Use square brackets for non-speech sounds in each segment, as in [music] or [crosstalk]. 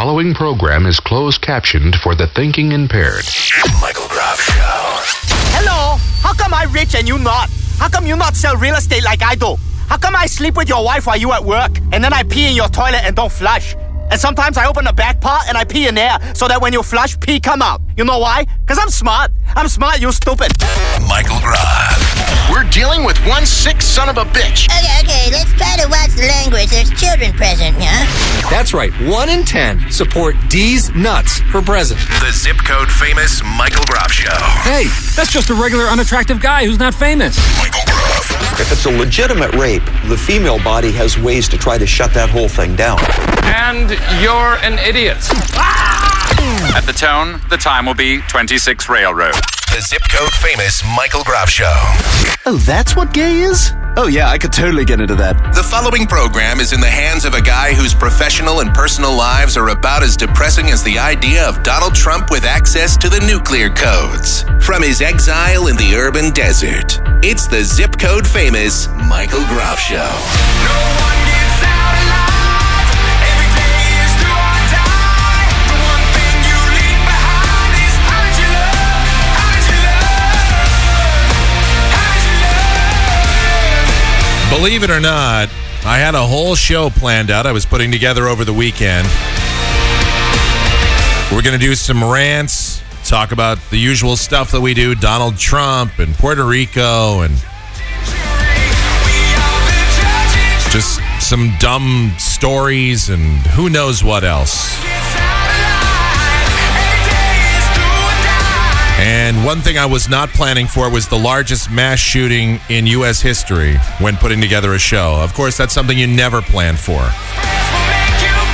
following program is closed captioned for the thinking impaired. Michael Groff Show. Hello, how come I rich and you not? How come you not sell real estate like I do? How come I sleep with your wife while you at work and then I pee in your toilet and don't flush? And sometimes I open the back part and I pee in there so that when you flush, pee come out. You know why? Cause I'm smart. I'm smart, you stupid. Michael Groff. We're dealing with one sick son of a bitch. Okay, okay, let's try to watch the language. There's children present, huh? That's right. One in ten support Deez Nuts for president. The zip code famous Michael Groff Show. Hey, that's just a regular unattractive guy who's not famous. Michael Groff. If it's a legitimate rape, the female body has ways to try to shut that whole thing down. And you're an idiot. Ah! At the tone, the time will be 26 Railroad. The zip code famous Michael Groff Show. Oh, that's what gay is? Oh, yeah, I could totally get into that. The following program is in the hands of a guy whose professional and personal lives are about as depressing as the idea of Donald Trump with access to the nuclear codes. From his exile in the urban desert, it's the zip code famous Michael Groff Show. Believe it or not, I had a whole show planned out I was putting together over the weekend. We're going to do some rants, talk about the usual stuff that we do Donald Trump and Puerto Rico and just some dumb stories and who knows what else. And one thing I was not planning for was the largest mass shooting in U.S. history when putting together a show. Of course, that's something you never plan for.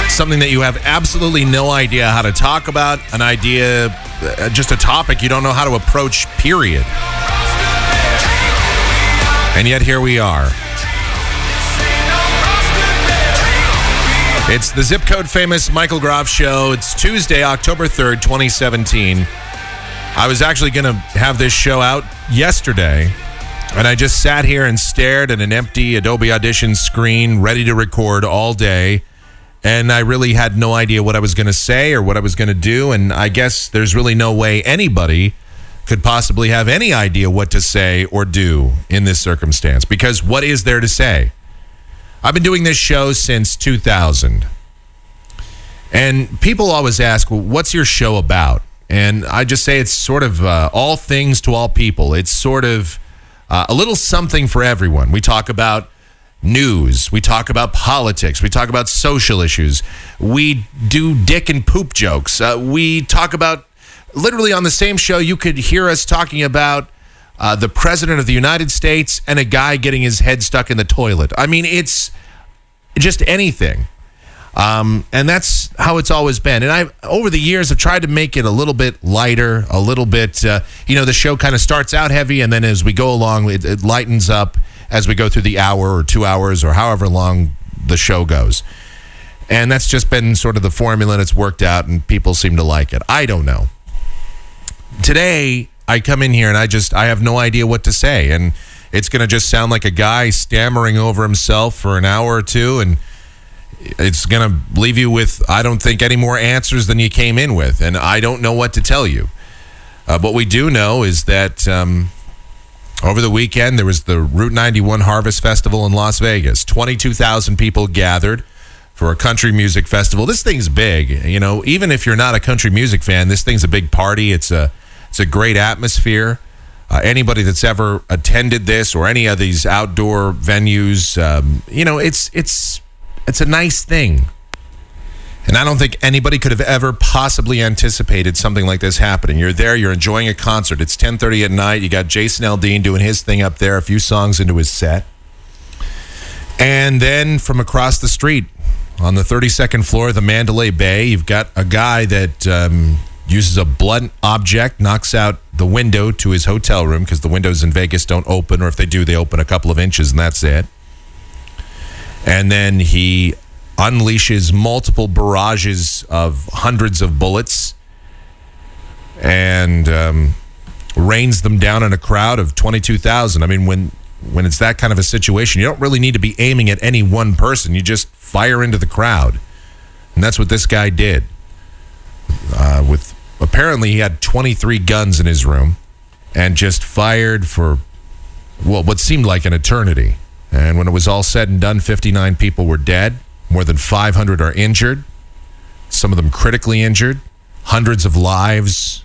Something that you have absolutely no idea how to talk about, an idea, uh, just a topic you don't know how to approach, period. And yet here we are. It's the zip code famous Michael Groff show. It's Tuesday, October 3rd, 2017. I was actually going to have this show out yesterday, and I just sat here and stared at an empty Adobe Audition screen, ready to record all day. And I really had no idea what I was going to say or what I was going to do. And I guess there's really no way anybody could possibly have any idea what to say or do in this circumstance because what is there to say? I've been doing this show since 2000. And people always ask, well, what's your show about? And I just say it's sort of uh, all things to all people. It's sort of uh, a little something for everyone. We talk about news, we talk about politics, we talk about social issues, we do dick and poop jokes, uh, we talk about literally on the same show, you could hear us talking about. Uh, the president of the United States and a guy getting his head stuck in the toilet. I mean, it's just anything. Um, and that's how it's always been. And I, over the years, have tried to make it a little bit lighter, a little bit. Uh, you know, the show kind of starts out heavy, and then as we go along, it, it lightens up as we go through the hour or two hours or however long the show goes. And that's just been sort of the formula, and it's worked out, and people seem to like it. I don't know. Today, I come in here and I just I have no idea what to say, and it's going to just sound like a guy stammering over himself for an hour or two, and it's going to leave you with, I don't think, any more answers than you came in with. And I don't know what to tell you. Uh, what we do know is that um, over the weekend, there was the Route 91 Harvest Festival in Las Vegas. 22,000 people gathered for a country music festival. This thing's big. You know, even if you're not a country music fan, this thing's a big party. It's a, it's a great atmosphere. Uh, anybody that's ever attended this or any of these outdoor venues, um, you know, it's it's it's a nice thing. And I don't think anybody could have ever possibly anticipated something like this happening. You're there, you're enjoying a concert. It's 10:30 at night. You got Jason Aldean doing his thing up there, a few songs into his set. And then from across the street on the 32nd floor of the Mandalay Bay, you've got a guy that um, uses a blunt object, knocks out the window to his hotel room because the windows in Vegas don't open, or if they do, they open a couple of inches and that's it. And then he unleashes multiple barrages of hundreds of bullets and um, rains them down in a crowd of 22,000. I mean, when when it's that kind of a situation, you don't really need to be aiming at any one person. You just fire into the crowd. And that's what this guy did. uh, with apparently he had 23 guns in his room and just fired for well, what seemed like an eternity. And when it was all said and done, 59 people were dead. More than 500 are injured, some of them critically injured. Hundreds of lives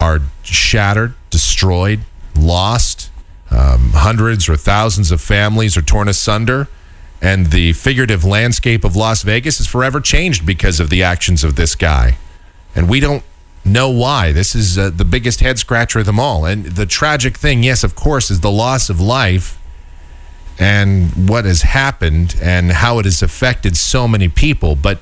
are shattered, destroyed, lost. Um, hundreds or thousands of families are torn asunder. And the figurative landscape of Las Vegas is forever changed because of the actions of this guy. And we don't know why. This is uh, the biggest head scratcher of them all. And the tragic thing, yes, of course, is the loss of life and what has happened and how it has affected so many people. But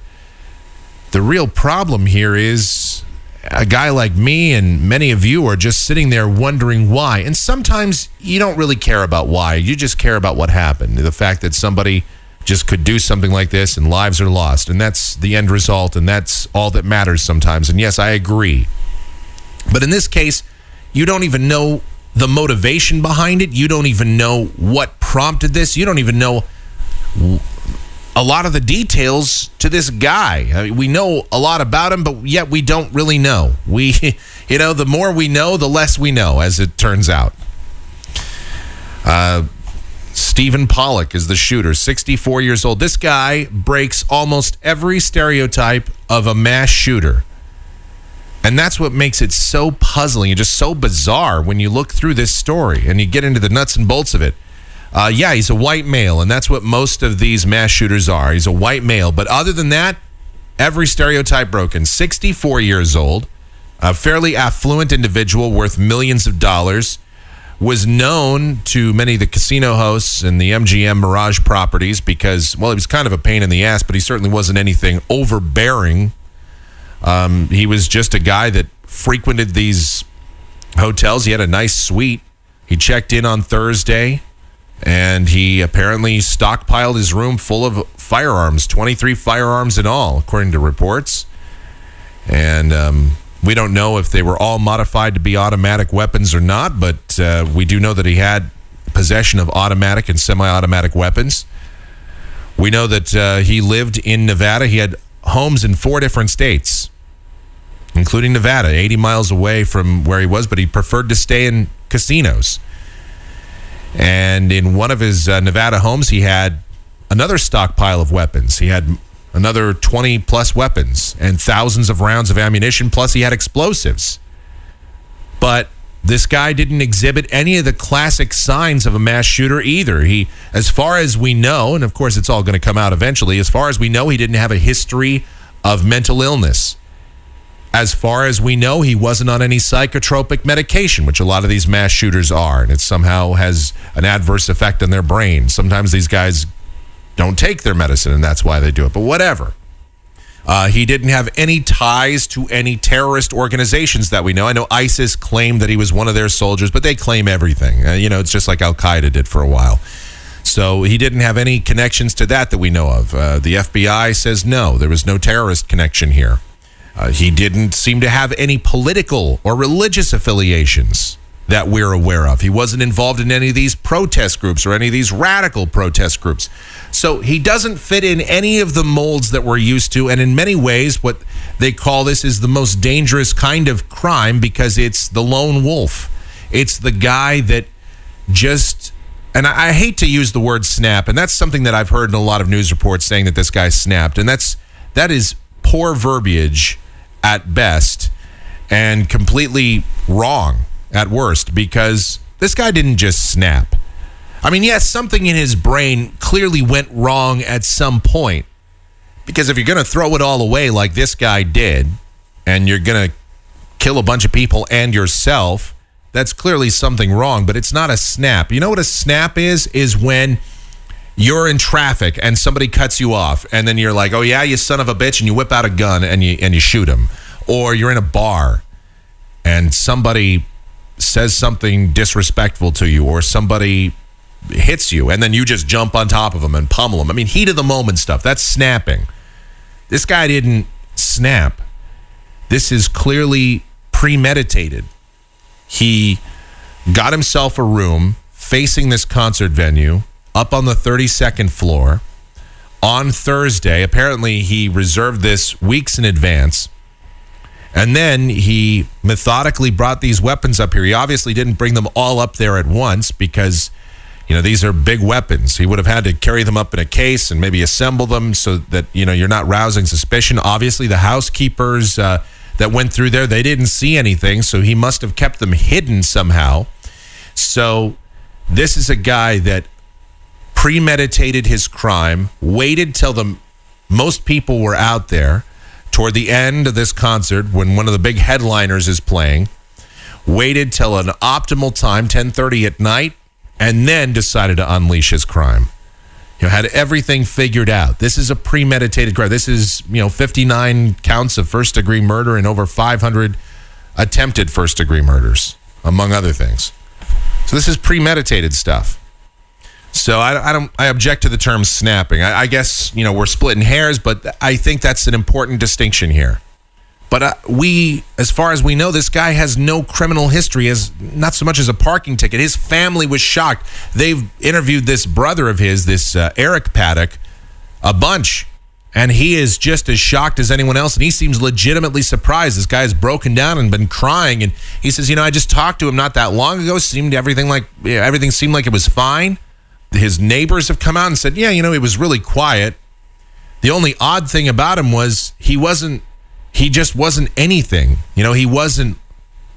the real problem here is a guy like me and many of you are just sitting there wondering why. And sometimes you don't really care about why. You just care about what happened. The fact that somebody just could do something like this and lives are lost. And that's the end result. And that's all that matters sometimes. And yes, I agree. But in this case, you don't even know the motivation behind it. You don't even know what prompted this. You don't even know a lot of the details to this guy. I mean, we know a lot about him, but yet we don't really know. We, [laughs] you know, the more we know, the less we know, as it turns out. Uh, Stephen Paddock is the shooter, 64 years old. This guy breaks almost every stereotype of a mass shooter. And that's what makes it so puzzling and just so bizarre when you look through this story and you get into the nuts and bolts of it. Uh, yeah, he's a white male, and that's what most of these mass shooters are. He's a white male. But other than that, every stereotype broken. 64 years old, a fairly affluent individual worth millions of dollars, was known to many of the casino hosts and the MGM Mirage properties because, well, he was kind of a pain in the ass, but he certainly wasn't anything overbearing. Um, he was just a guy that frequented these hotels. He had a nice suite. He checked in on Thursday and he apparently stockpiled his room full of firearms 23 firearms in all according to reports and um, we don't know if they were all modified to be automatic weapons or not but uh, we do know that he had possession of automatic and semi-automatic weapons we know that uh, he lived in nevada he had homes in four different states including nevada 80 miles away from where he was but he preferred to stay in casinos and in one of his uh, Nevada homes, he had another stockpile of weapons. He had another 20 plus weapons and thousands of rounds of ammunition, plus, he had explosives. But this guy didn't exhibit any of the classic signs of a mass shooter either. He, as far as we know, and of course it's all going to come out eventually, as far as we know, he didn't have a history of mental illness. As far as we know, he wasn't on any psychotropic medication, which a lot of these mass shooters are, and it somehow has an adverse effect on their brain. Sometimes these guys don't take their medicine, and that's why they do it. But whatever. Uh, he didn't have any ties to any terrorist organizations that we know. I know ISIS claimed that he was one of their soldiers, but they claim everything. Uh, you know, it's just like Al Qaeda did for a while. So he didn't have any connections to that that we know of. Uh, the FBI says no, there was no terrorist connection here. Uh, he didn't seem to have any political or religious affiliations that we're aware of. He wasn't involved in any of these protest groups or any of these radical protest groups. So he doesn't fit in any of the molds that we're used to. And in many ways, what they call this is the most dangerous kind of crime because it's the lone wolf. It's the guy that just. And I, hate to use the word snap, and that's something that I've heard in a lot of news reports saying that this guy snapped, and that's that is poor verbiage at best and completely wrong at worst because this guy didn't just snap. I mean, yes, something in his brain clearly went wrong at some point. Because if you're going to throw it all away like this guy did, and you're going to kill a bunch of people and yourself, that's clearly something wrong, but it's not a snap. You know what a snap is? Is when you're in traffic and somebody cuts you off and then you're like, "Oh yeah, you son of a bitch," and you whip out a gun and you and you shoot him. Or you're in a bar and somebody says something disrespectful to you or somebody hits you and then you just jump on top of them and pummel them. I mean, heat of the moment stuff. That's snapping. This guy didn't snap. This is clearly premeditated. He got himself a room facing this concert venue up on the 32nd floor on Thursday. Apparently, he reserved this weeks in advance. And then he methodically brought these weapons up here. He obviously didn't bring them all up there at once because, you know, these are big weapons. He would have had to carry them up in a case and maybe assemble them so that, you know, you're not rousing suspicion. Obviously, the housekeepers uh, that went through there, they didn't see anything. So he must have kept them hidden somehow. So this is a guy that premeditated his crime, waited till the most people were out there toward the end of this concert when one of the big headliners is playing waited till an optimal time 10:30 at night and then decided to unleash his crime. You know had everything figured out. This is a premeditated crime. This is you know 59 counts of first degree murder and over 500 attempted first degree murders among other things. So this is premeditated stuff so I, I, don't. I object to the term snapping. I, I, guess you know we're splitting hairs, but I think that's an important distinction here. But uh, we, as far as we know, this guy has no criminal history, as not so much as a parking ticket. His family was shocked. They've interviewed this brother of his, this uh, Eric Paddock, a bunch, and he is just as shocked as anyone else. And he seems legitimately surprised. This guy has broken down and been crying. And he says, "You know, I just talked to him not that long ago. Seemed everything like everything seemed like it was fine." His neighbors have come out and said, yeah, you know, he was really quiet. The only odd thing about him was he wasn't, he just wasn't anything. You know, he wasn't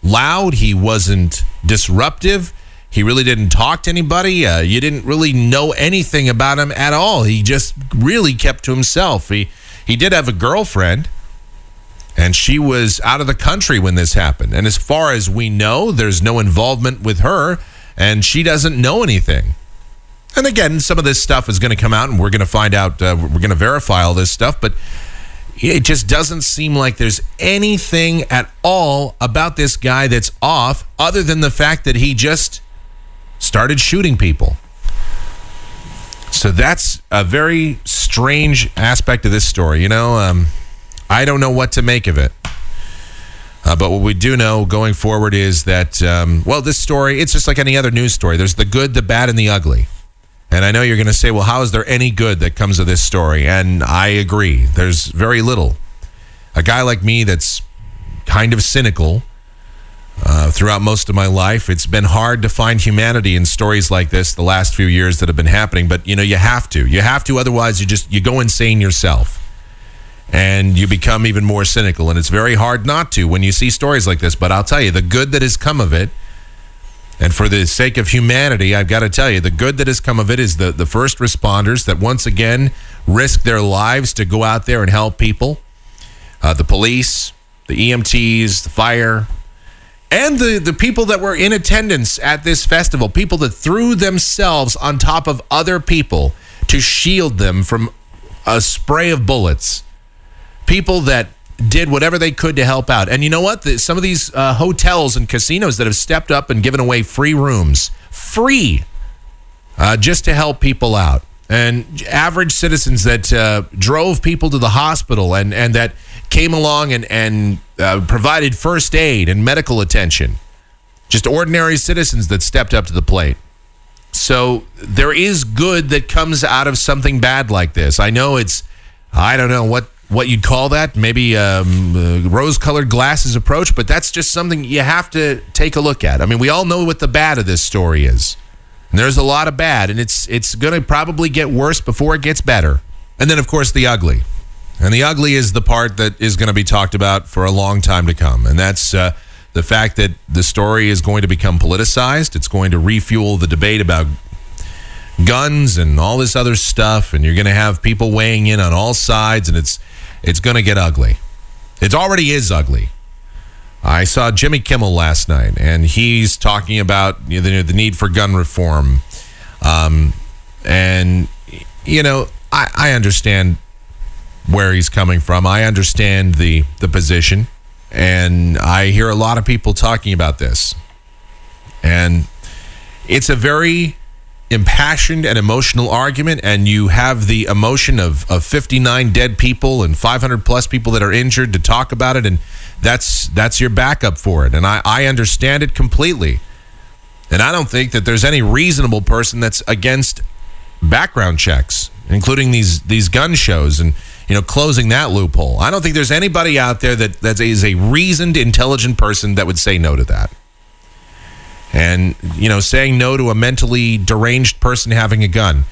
loud, he wasn't disruptive. He really didn't talk to anybody. Uh, you didn't really know anything about him at all. He just really kept to himself. He he did have a girlfriend, and she was out of the country when this happened. And as far as we know, there's no involvement with her, and she doesn't know anything. And again, some of this stuff is going to come out, and we're going to find out. Uh, we're going to verify all this stuff, but it just doesn't seem like there's anything at all about this guy that's off, other than the fact that he just started shooting people. So that's a very strange aspect of this story. You know, um, I don't know what to make of it. Uh, but what we do know going forward is that, um, well, this story, it's just like any other news story. There's the good, the bad, and the ugly. And I know you're going to say, well, how is there any good that comes of this story? And I agree. There's very little. A guy like me that's kind of cynical uh, throughout most of my life, it's been hard to find humanity in stories like this the last few years that have been happening. But, you know, you have to. You have to. Otherwise, you just, you go insane yourself. And you become even more cynical. And it's very hard not to when you see stories like this. But I'll tell you, the good that has come of it and for the sake of humanity, I've got to tell you, the good that has come of it is the, the first responders that once again risk their lives to go out there and help people. Uh, the police, the EMTs, the fire, and the, the people that were in attendance at this festival, people that threw themselves on top of other people to shield them from a spray of bullets. People that did whatever they could to help out. And you know what? The, some of these uh, hotels and casinos that have stepped up and given away free rooms, free, uh, just to help people out. And average citizens that uh, drove people to the hospital and, and that came along and, and uh, provided first aid and medical attention. Just ordinary citizens that stepped up to the plate. So there is good that comes out of something bad like this. I know it's, I don't know what what you'd call that, maybe um, uh, rose-colored glasses approach, but that's just something you have to take a look at. I mean, we all know what the bad of this story is. And there's a lot of bad, and it's it's going to probably get worse before it gets better. And then, of course, the ugly. And the ugly is the part that is going to be talked about for a long time to come, and that's uh, the fact that the story is going to become politicized. It's going to refuel the debate about guns and all this other stuff, and you're going to have people weighing in on all sides, and it's it's going to get ugly. It already is ugly. I saw Jimmy Kimmel last night, and he's talking about you know, the, need for gun reform. Um, and, you know, I, I understand where he's coming from. I understand the, the position. And I hear a lot of people talking about this. And it's a very impassioned and emotional argument and you have the emotion of, of 59 dead people and 500 plus people that are injured to talk about it and that's that's your backup for it and I, I understand it completely and I don't think that there's any reasonable person that's against background checks including these these gun shows and you know, closing that loophole. I don't think there's anybody out there that that is a reasoned, intelligent person that would say no to that. And you know, saying no to a mentally deranged person having a gun.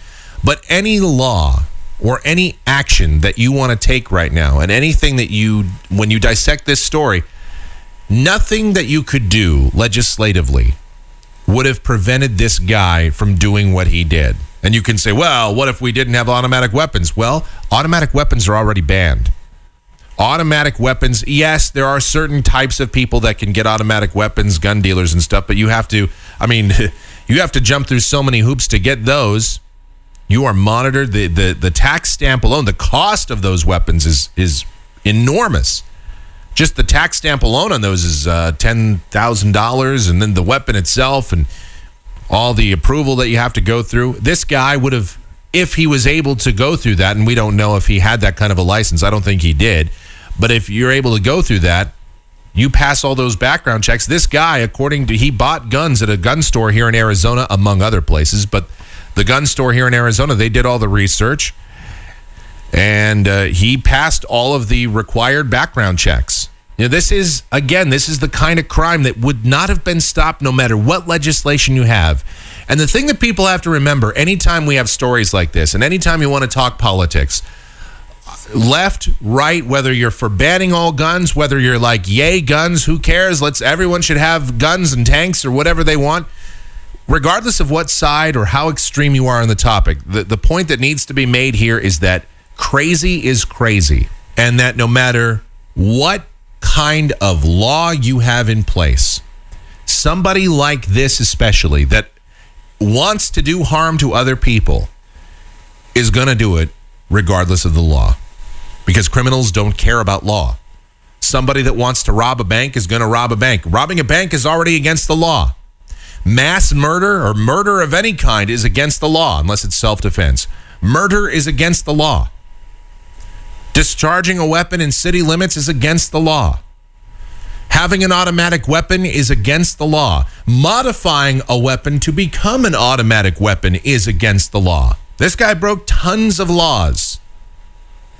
But any law or any action that you want to take right now, and anything that you, when you dissect this story, nothing that you could do legislatively would have prevented this guy from doing what he did. And you can say, well, what if we didn't have automatic weapons? Well, automatic weapons are already banned. Automatic weapons, yes, there are certain types of people that can get automatic weapons, gun dealers and stuff, but you have to, I mean, [laughs] you have to jump through so many hoops to get those. You are monitored. The, the, the tax stamp alone, the cost of those weapons is, is enormous. Just the tax stamp alone on those is uh, $10,000, and then the weapon itself and all the approval that you have to go through. This guy would have, if he was able to go through that, and we don't know if he had that kind of a license, I don't think he did. But if you're able to go through that, you pass all those background checks. This guy, according to, he bought guns at a gun store here in Arizona, among other places, but the gun store here in Arizona, they did all the research and uh, he passed all of the required background checks. Know, this is, again, this is the kind of crime that would not have been stopped no matter what legislation you have. And the thing that people have to remember anytime we have stories like this, and anytime you want to talk politics, left, right, whether you're for banning all guns, whether you're like, yay, guns, who cares? Let's, everyone should have guns and tanks or whatever they want regardless of what side or how extreme you are on the topic, the, the point that needs to be made here is that crazy is crazy. And that no matter what kind of law you have in place, somebody like this, especially that wants to do harm to other people, is going to do it regardless of the law because criminals don't care about law. Somebody that wants to rob a bank is going to rob a bank. Robbing a bank is already against the law. Mass murder or murder of any kind is against the law unless it's self defense. Murder is against the law. Discharging a weapon in city limits is against the law. Having an automatic weapon is against the law. Modifying a weapon to become an automatic weapon is against the law. This guy broke tons of laws,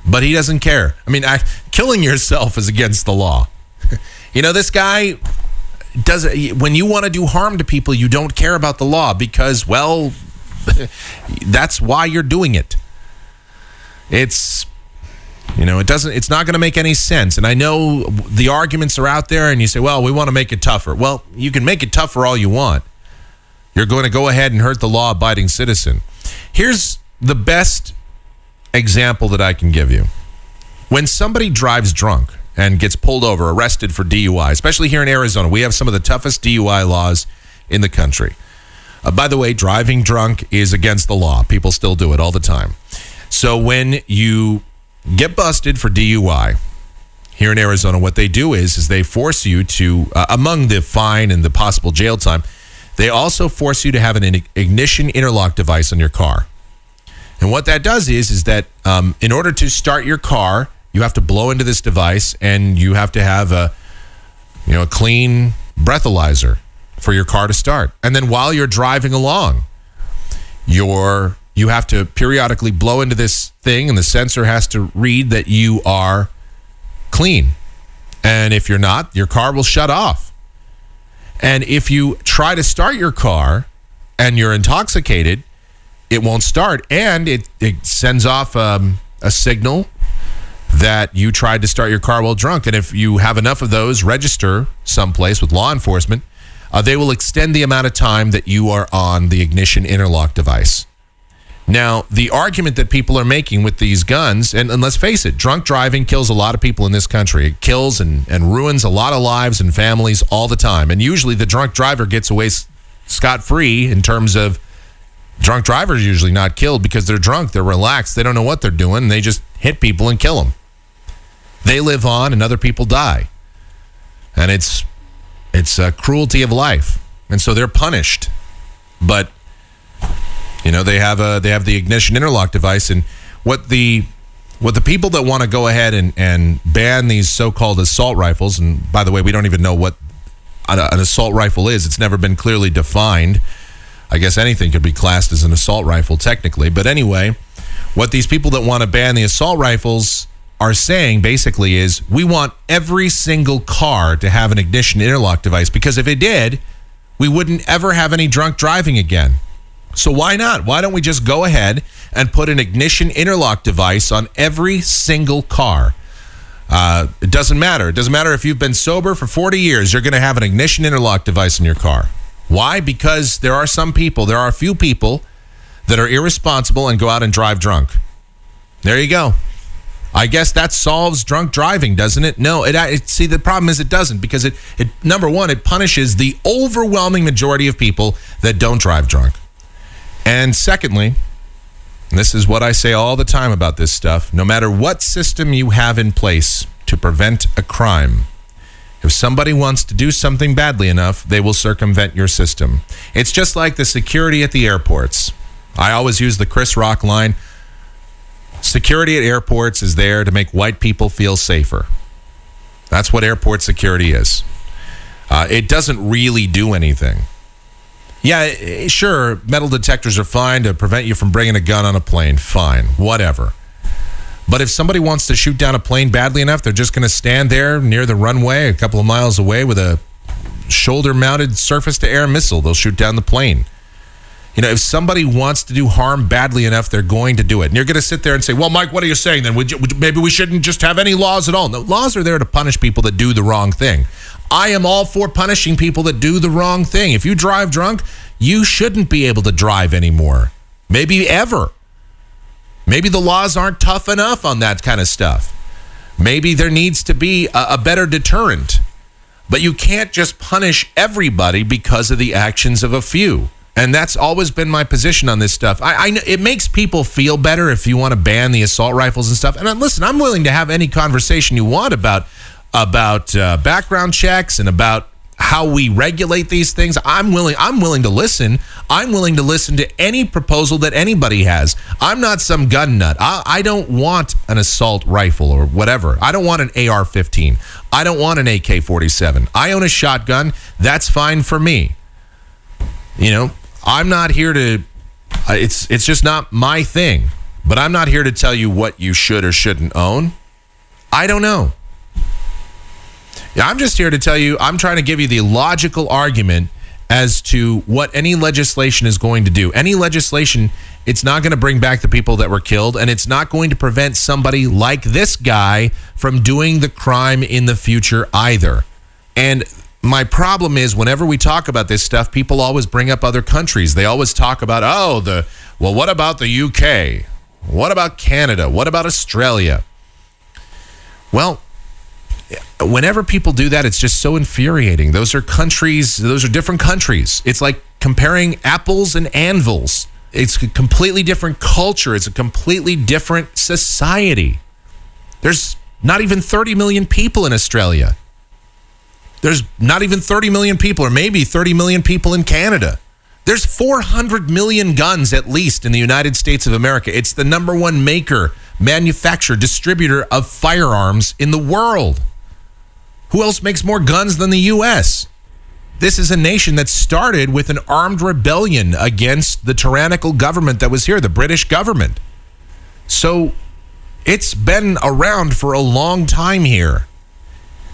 but he doesn't care. I mean, I, killing yourself is against the law. [laughs] you know, this guy does when you want to do harm to people, you don't care about the law because, well, [laughs] that's why you're doing it. It's you know, it doesn't it's not going to make any sense. And I know the arguments are out there and you say, "Well, we want to make it tougher." Well, you can make it tougher all you want. You're going to go ahead and hurt the law-abiding citizen. Here's the best example that I can give you. When somebody drives drunk, and gets pulled over, arrested for DUI, especially here in Arizona. We have some of the toughest DUI laws in the country. Uh, by the way, driving drunk is against the law. People still do it all the time. So when you get busted for DUI here in Arizona, what they do is is they force you to uh, among the fine and the possible jail time, they also force you to have an ignition interlock device on your car. And what that does is is that um, in order to start your car, you have to blow into this device and you have to have a you know a clean breathalyzer for your car to start. And then while you're driving along your you have to periodically blow into this thing and the sensor has to read that you are clean. And if you're not your car will shut off and if you try to start your car and you're intoxicated it won't start and it, it sends off um, a signal that you tried to start your car while drunk. And if you have enough of those, register someplace with law enforcement. Uh, they will extend the amount of time that you are on the ignition interlock device. Now, the argument that people are making with these guns, and, and, let's face it, drunk driving kills a lot of people in this country. It kills and, and ruins a lot of lives and families all the time. And usually the drunk driver gets away scot free in terms of drunk drivers usually not killed because they're drunk, they're relaxed, they don't know what they're doing, they just hit people and kill them. They live on and other people die. And it's it's a cruelty of life. And so they're punished. But you know, they have a they have the ignition interlock device and what the what the people that want to go ahead and, and ban these so-called assault rifles and by the way we don't even know what an assault rifle is it's never been clearly defined i guess anything could be classed as an assault rifle technically but anyway What these people that want to ban the assault rifles are saying basically is we want every single car to have an ignition interlock device because if it did, we wouldn't ever have any drunk driving again. So why not? Why don't we just go ahead and put an ignition interlock device on every single car? Uh, it doesn't matter. It doesn't matter if you've been sober for 40 years, you're going to have an ignition interlock device in your car. Why? Because there are some people, there are a few people that are irresponsible and go out and drive drunk. There you go. I guess that solves drunk driving, doesn't it? No, it, it, see the problem is it doesn't because it, it number one it punishes the overwhelming majority of people that don't drive drunk, and secondly, and this is what I say all the time about this stuff. No matter what system you have in place to prevent a crime, if somebody wants to do something badly enough, they will circumvent your system. It's just like the security at the airports. I always use the Chris Rock line security at airports is there to make white people feel safer. That's what airport security is. Uh, it doesn't really do anything. Yeah, eh, sure, metal detectors are fine to prevent you from bringing a gun on a plane. Fine, whatever. But if somebody wants to shoot down a plane badly enough, they're just going to stand there near the runway a couple of miles away with a shoulder mounted surface to air missile. They'll shoot down the plane. You know, if somebody wants to do harm badly enough, they're going to do it. And you're going to sit there and say, well, Mike, what are you saying then? Would you, would, maybe we shouldn't just have any laws at all. No, laws are there to punish people that do the wrong thing. I am all for punishing people that do the wrong thing. If you drive drunk, you shouldn't be able to drive anymore. Maybe ever. Maybe the laws aren't tough enough on that kind of stuff. Maybe there needs to be a, a better deterrent. But you can't just punish everybody because of the actions of a few. And that's always been my position on this stuff. I, I it makes people feel better if you want to ban the assault rifles and stuff. And uh, listen, I'm willing to have any conversation you want about about uh, background checks and about how we regulate these things. I'm willing. I'm willing to listen. I'm willing to listen to any proposal that anybody has. I'm not some gun nut. I, I don't want an assault rifle or whatever. I don't want an AR-15. I don't want an AK-47. I own a shotgun. That's fine for me. You know, I'm not here to. It's it's just not my thing. But I'm not here to tell you what you should or shouldn't own. I don't know. Yeah, I'm just here to tell you. I'm trying to give you the logical argument as to what any legislation is going to do. Any legislation, it's not going to bring back the people that were killed, and it's not going to prevent somebody like this guy from doing the crime in the future either. And my problem is whenever we talk about this stuff, people always bring up other countries. They always talk about, oh, the well, what about the UK? What about Canada? What about Australia? Well, whenever people do that, it's just so infuriating. Those are countries, those are different countries. It's like comparing apples and anvils. It's a completely different culture, it's a completely different society. There's not even 30 million people in Australia. There's not even 30 million people, or maybe 30 million people in Canada. There's 400 million guns at least in the United States of America. It's the number one maker, manufacturer, distributor of firearms in the world. Who else makes more guns than the U.S.? This is a nation that started with an armed rebellion against the tyrannical government that was here, the British government. So it's been around for a long time here.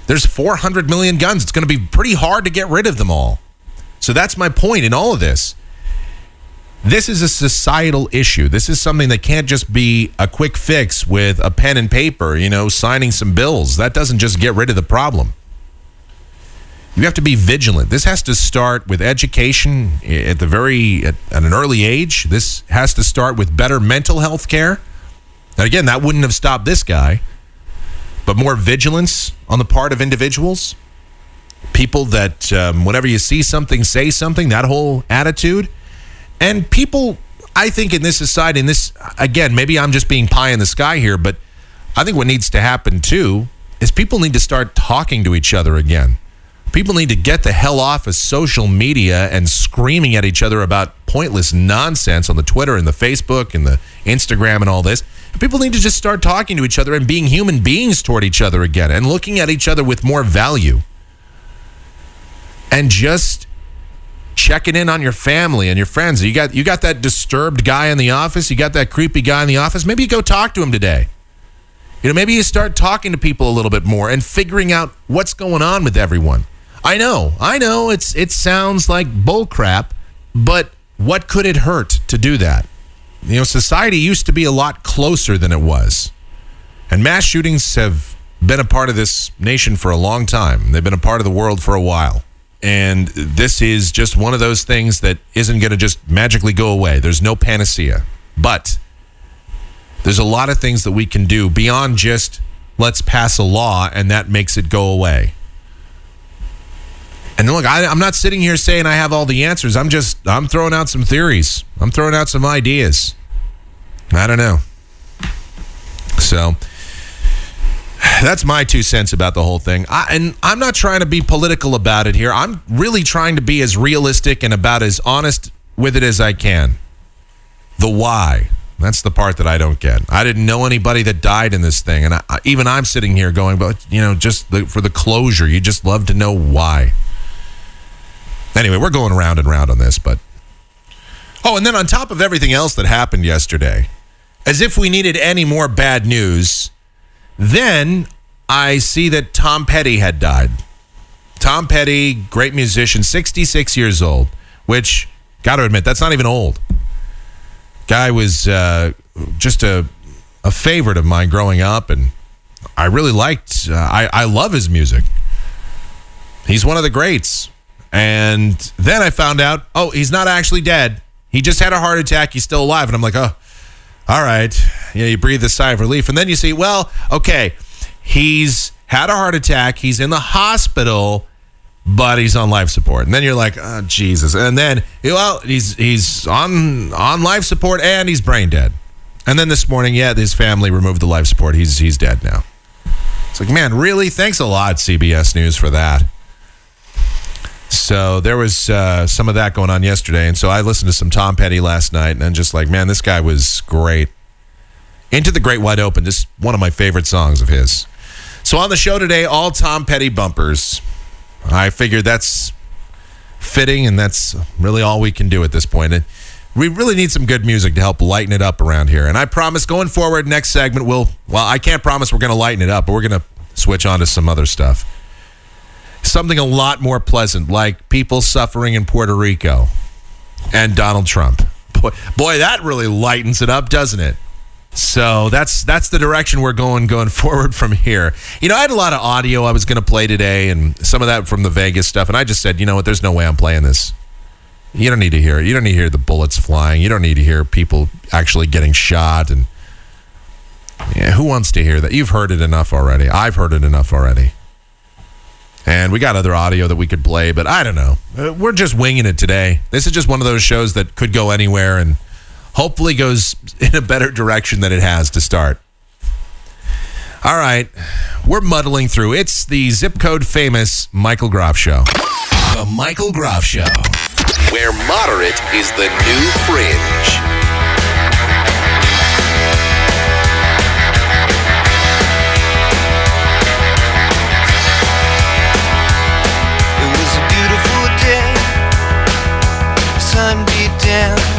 There's 400 million guns. It's going to be pretty hard to get rid of them all. So that's my point in all of this. This is a societal issue. This is something that can't just be a quick fix with a pen and paper, you know, signing some bills. That doesn't just get rid of the problem. You have to be vigilant. This has to start with education at the very at, at an early age. This has to start with better mental health care. And again, that wouldn't have stopped this guy but more vigilance on the part of individuals. People that, um, whenever you see something, say something, that whole attitude. And people, I think in this society, in this, again, maybe I'm just being pie in the sky here, but I think what needs to happen too is people need to start talking to each other again. People need to get the hell off of social media and screaming at each other about pointless nonsense on the Twitter and the Facebook and the Instagram and all this. People need to just start talking to each other and being human beings toward each other again and looking at each other with more value. And just checking in on your family and your friends. You got you got that disturbed guy in the office. You got that creepy guy in the office. Maybe you go talk to him today. You know, maybe you start talking to people a little bit more and figuring out what's going on with everyone. I know, I know, it's it sounds like bullcrap, but what could it hurt to do that? You know, society used to be a lot closer than it was, and mass shootings have been a part of this nation for a long time. They've been a part of the world for a while. And this is just one of those things that isn't going to just magically go away. There's no panacea. But there's a lot of things that we can do beyond just let's pass a law and that makes it go away. And look, I, am not sitting here saying I have all the answers. I'm just I'm throwing out some theories. I'm throwing out some ideas. I don't know. So that's my two cents about the whole thing. I, and I'm not trying to be political about it here. I'm really trying to be as realistic and about as honest with it as I can. The why. That's the part that I don't get. I didn't know anybody that died in this thing, and I, even I'm sitting here going, but you know, just the, for the closure, you just love to know why. Anyway, we're going round and round on this, but oh, and then on top of everything else that happened yesterday, as if we needed any more bad news, then I see that Tom Petty had died. Tom Petty, great musician, 66 years old, which, got to admit, that's not even old. Guy was uh, just a, a favorite of mine growing up, and I really liked, uh, I, I love his music. He's one of the greats. And then I found out, oh, he's not actually dead. He just had a heart attack. He's still alive. And I'm like, oh, all right. Yeah, you breathe a sigh of relief. And then you see, well, okay, he's had a heart attack. He's in the hospital, but he's on life support. And then you're like, oh, Jesus. And then, well, he's he's on on life support and he's brain dead. And then this morning, yeah, his family removed the life support. He's he's dead now. It's like, man, really? Thanks a lot, CBS News, for that. So there was uh, some of that going on yesterday, and so I listened to some Tom Petty last night, and I'm just like, man, this guy was great. Into the Great Wide Open, just one of my favorite songs of his. So on the show today, all Tom Petty bumpers. I figured that's fitting, and that's really all we can do at this point. And we really need some good music to help lighten it up around here. And I promise going forward, next segment, we'll, well, I can't promise we're going to lighten it up, but we're going to switch on to some other stuff something a lot more pleasant, like people suffering in Puerto Rico and Donald Trump. Boy, boy, that really lightens it up, doesn't it? So that's that's the direction we're going going [laughs] forward from here. You know, I had a lot of audio I was going to play today, and some of that from the Vegas stuff, and I just said, you know what? There's no way I'm playing this. You don't need to hear it. You don't need to hear the bullets flying. You don't need to hear people actually getting shot. And yeah, who wants to hear that? You've heard it enough already. I've heard it enough already. And we got other audio that we could play, but I don't know. Uh, we're just winging it today. This is just one of those shows that could go anywhere and hopefully goes in a better direction than it has to start. All right, we're muddling through. It's the zip code famous Michael Groff Show. The Michael Groff Show, where moderate is the new fringe. Beat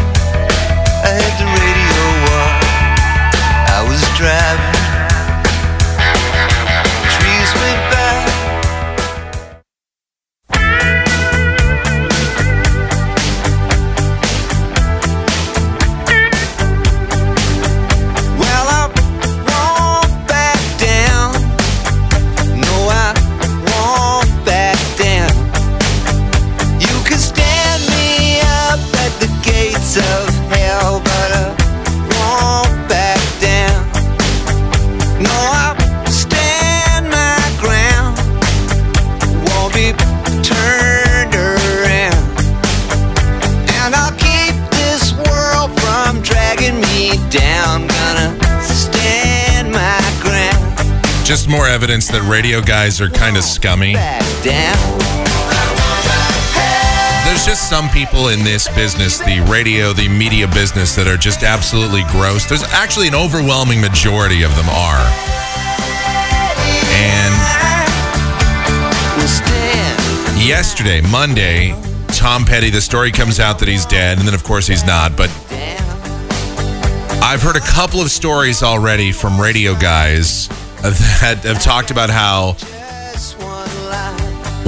evidence that radio guys are kind of scummy. There's just some people in this business, the radio, the media business, that are just absolutely gross. There's actually an overwhelming majority of them are. And yesterday, Monday, Tom Petty. The story comes out that he's dead, and then of course he's not. But I've heard a couple of stories already from radio guys that have talked about how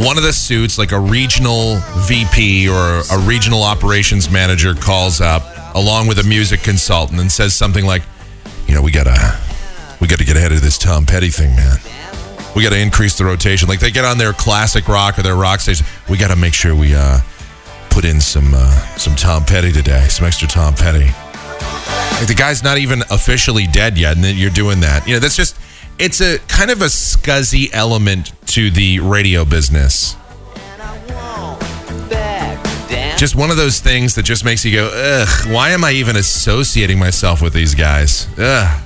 one of the suits, like a regional VP or a regional operations manager, calls up along with a music consultant and says something like, "You know, we gotta, we gotta get ahead of this Tom Petty thing, man. We gotta increase the rotation. Like they get on their classic rock or their rock station. We gotta make sure we uh, put in some uh, some Tom Petty today, some extra Tom Petty. Like the guy's not even officially dead yet, and you're doing that. You know, that's just." It's a kind of a scuzzy element to the radio business. Just one of those things that just makes you go, ugh, why am I even associating myself with these guys? Ugh.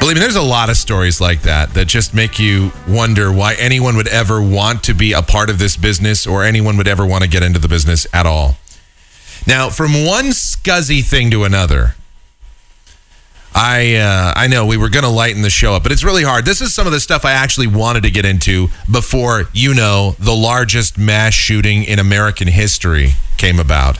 Believe me, there's a lot of stories like that that just make you wonder why anyone would ever want to be a part of this business or anyone would ever want to get into the business at all. Now, from one scuzzy thing to another, I uh, I know we were going to lighten the show up, but it's really hard. This is some of the stuff I actually wanted to get into before you know the largest mass shooting in American history came about.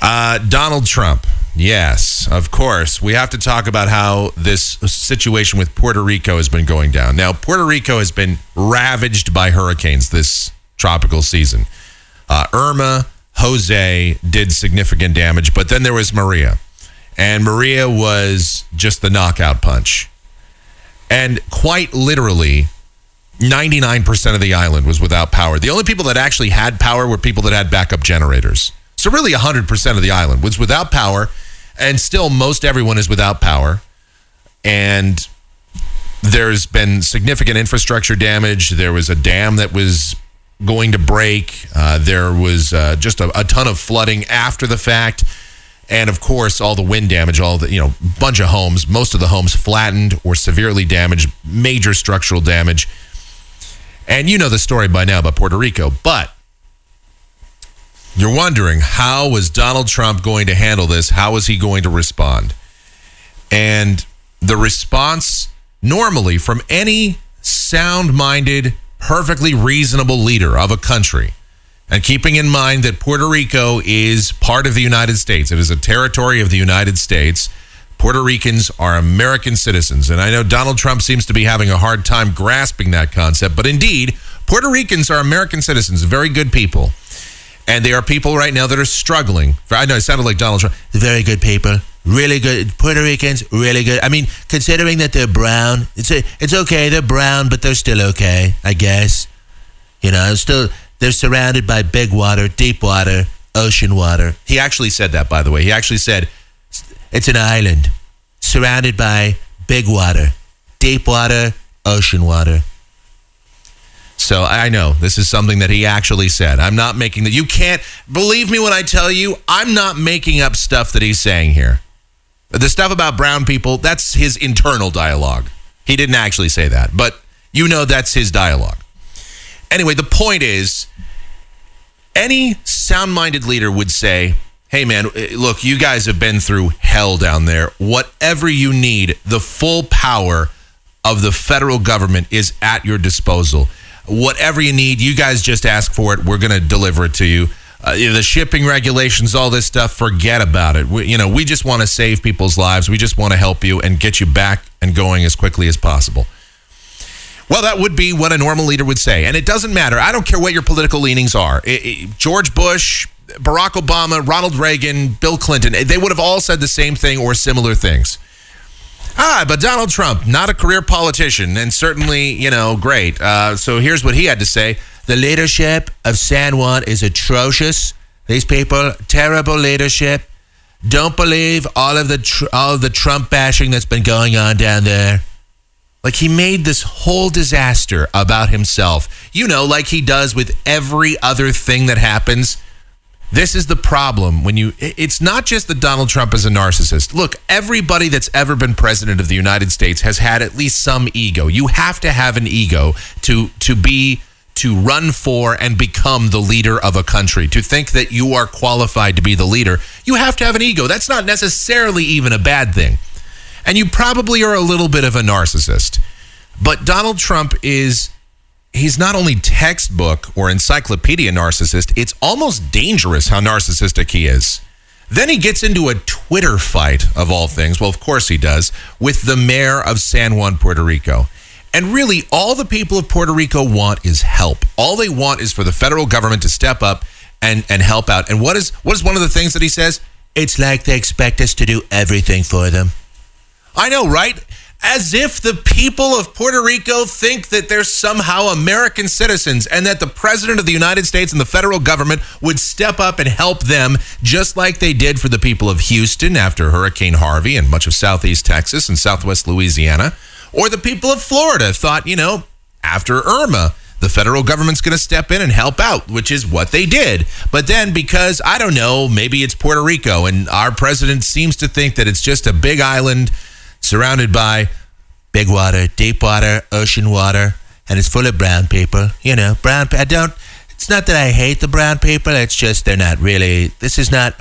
Uh, Donald Trump. Yes, of course. We have to talk about how this situation with Puerto Rico has been going down. Now, Puerto Rico has been ravaged by hurricanes this tropical season. Uh, Irma, Jose did significant damage, but then there was Maria and Maria was just the knockout punch. And quite literally, 99% of the island was without power. The only people that actually had power were people that had backup generators. So, really, 100% of the island was without power, and still, most everyone is without power. And there's been significant infrastructure damage. There was a dam that was going to break. Uh, there was uh, just a, a ton of flooding after the fact and of course all the wind damage all the you know bunch of homes most of the homes flattened or severely damaged major structural damage. And you know the story by now about puerto rico but you're wondering how was donald trump going to handle this? How was he going to respond? And the response normally from any sound-minded perfectly reasonable leader of a country and keeping in mind that Puerto Rico is part of the United States, it is a territory of the United States. Puerto Ricans are American citizens. And I know Donald Trump seems to be having a hard time grasping that concept, but indeed, Puerto Ricans are American citizens, very good people. And they are people right now that are struggling. I know it sounded like Donald Trump. Very good people. Really good. Puerto Ricans, really good. I mean, considering that they're brown, it's, a, it's okay. They're brown, but they're still okay, I guess. You know, still they're surrounded by big water, deep water, ocean water. He actually said that, by the way. He actually said it's an island surrounded by big water, deep water, ocean water. So I know this is something that he actually said. I'm not making that. You can't believe me when I tell you I'm not making up stuff that he's saying here. The stuff about brown people, that's his internal dialogue. He didn't actually say that, but you know that's his dialogue. Anyway, the point is any sound minded leader would say, hey, man, eh, look, you guys have been through hell down there. Whatever you need, the full power of the federal government is at your disposal. Whatever you need, you guys just ask for it. We're going to deliver it to you. Uh, the shipping regulations, all this stuff, forget about it. We, you know, we just want to save people's lives. We just want to help you and get you back and going as quickly as possible. Well, that would be what a normal leader would say. And it doesn't matter. I don't care what your political leanings are. It, it, George Bush, Barack Obama, Ronald Reagan, Bill Clinton, they would have all said the same thing or similar things. Ah, but Donald Trump, not a career politician, and certainly, you know, great. Uh, so here's what he had to say The leadership of San Juan is atrocious. These people, terrible leadership. Don't believe all of the tr- all of the Trump bashing that's been going on down there. Like he made this whole disaster about himself. You know, like he does with every other thing that happens. This is the problem when you, it's not just that Donald Trump is a narcissist. Look, everybody that's ever been president of the United States has had at least some ego. You have to have an ego to, to be, to run for and become the leader of a country. To think that you are qualified to be the leader, you have to have an ego. That's not necessarily even a bad thing and you probably are a little bit of a narcissist. But Donald Trump is he's not only textbook or encyclopedia narcissist, it's almost dangerous how narcissistic he is. Then he gets into a Twitter fight of all things. Well, of course he does, with the mayor of San Juan, Puerto Rico. And really, all the people of Puerto Rico want is help. All they want is for the federal government to step up and, and help out. And what is what is one of the things that he says? It's like they expect us to do everything for them. I know, right? As if the people of Puerto Rico think that they're somehow American citizens and that the president of the United States and the federal government would step up and help them just like they did for the people of Houston after Hurricane Harvey and much of southeast Texas and southwest Louisiana. Or the people of Florida thought, you know, after Irma, the federal government's going to step in and help out, which is what they did. But then, because I don't know, maybe it's Puerto Rico, and our president seems to think that it's just a big island surrounded by big water, deep water, ocean water, and it's full of brown people. You know, brown. I don't. It's not that I hate the brown people. It's just they're not really. This is not.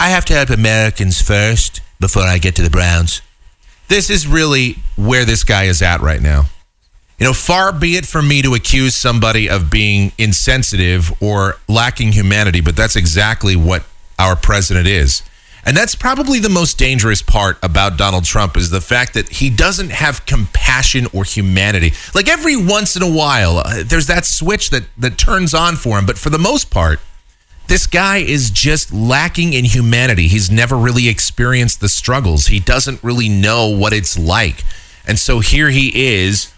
I have to help Americans first before I get to the Browns. This is really where this guy is at right now. You know, far be it from me to accuse somebody of being insensitive or lacking humanity, but that's exactly what our president is. And that's probably the most dangerous part about Donald Trump is the fact that he doesn't have compassion or humanity. Like every once in a while, uh, there's that switch that that turns on for him, but for the most part, this guy is just lacking in humanity. He's never really experienced the struggles. He doesn't really know what it's like. And so here he is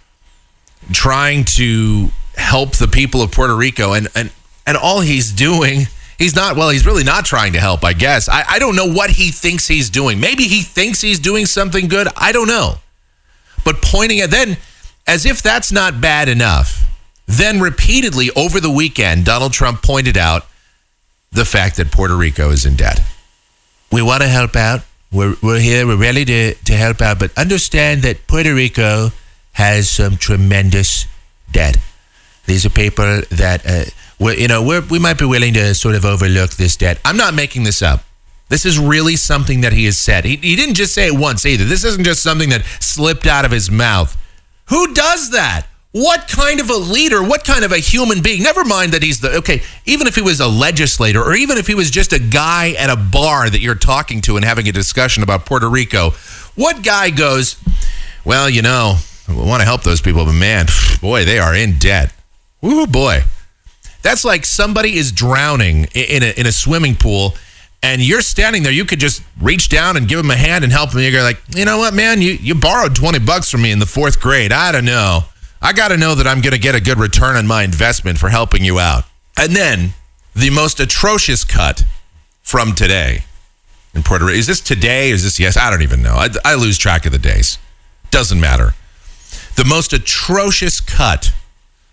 trying to help the people of Puerto Rico and and and all he's doing He's not, well, he's really not trying to help, I guess. I, I don't know what he thinks he's doing. Maybe he thinks he's doing something good. I don't know. But pointing at then, as if that's not bad enough, then repeatedly over the weekend, Donald Trump pointed out the fact that Puerto Rico is in debt. We want to help out. We're, we're here. We're ready to, to help out. But understand that Puerto Rico has some tremendous debt. These are people that. Uh, we're, you know, we're, we might be willing to sort of overlook this debt. I'm not making this up. This is really something that he has said. He, he didn't just say it once either. This isn't just something that slipped out of his mouth. Who does that? What kind of a leader, what kind of a human being? Never mind that he's the, okay, even if he was a legislator or even if he was just a guy at a bar that you're talking to and having a discussion about Puerto Rico, what guy goes, well, you know, we want to help those people, but man, boy, they are in debt. Ooh, boy. That's like somebody is drowning in a, in a swimming pool and you're standing there, you could just reach down and give him a hand and help him. You're like, you know what, man, you, you borrowed 20 bucks from me in the fourth grade. I don't know. I got to know that I'm going to get a good return on my investment for helping you out. And then the most atrocious cut from today in Puerto Rico. Is this today? Is this yes? I don't even know. I, I lose track of the days. Doesn't matter. The most atrocious cut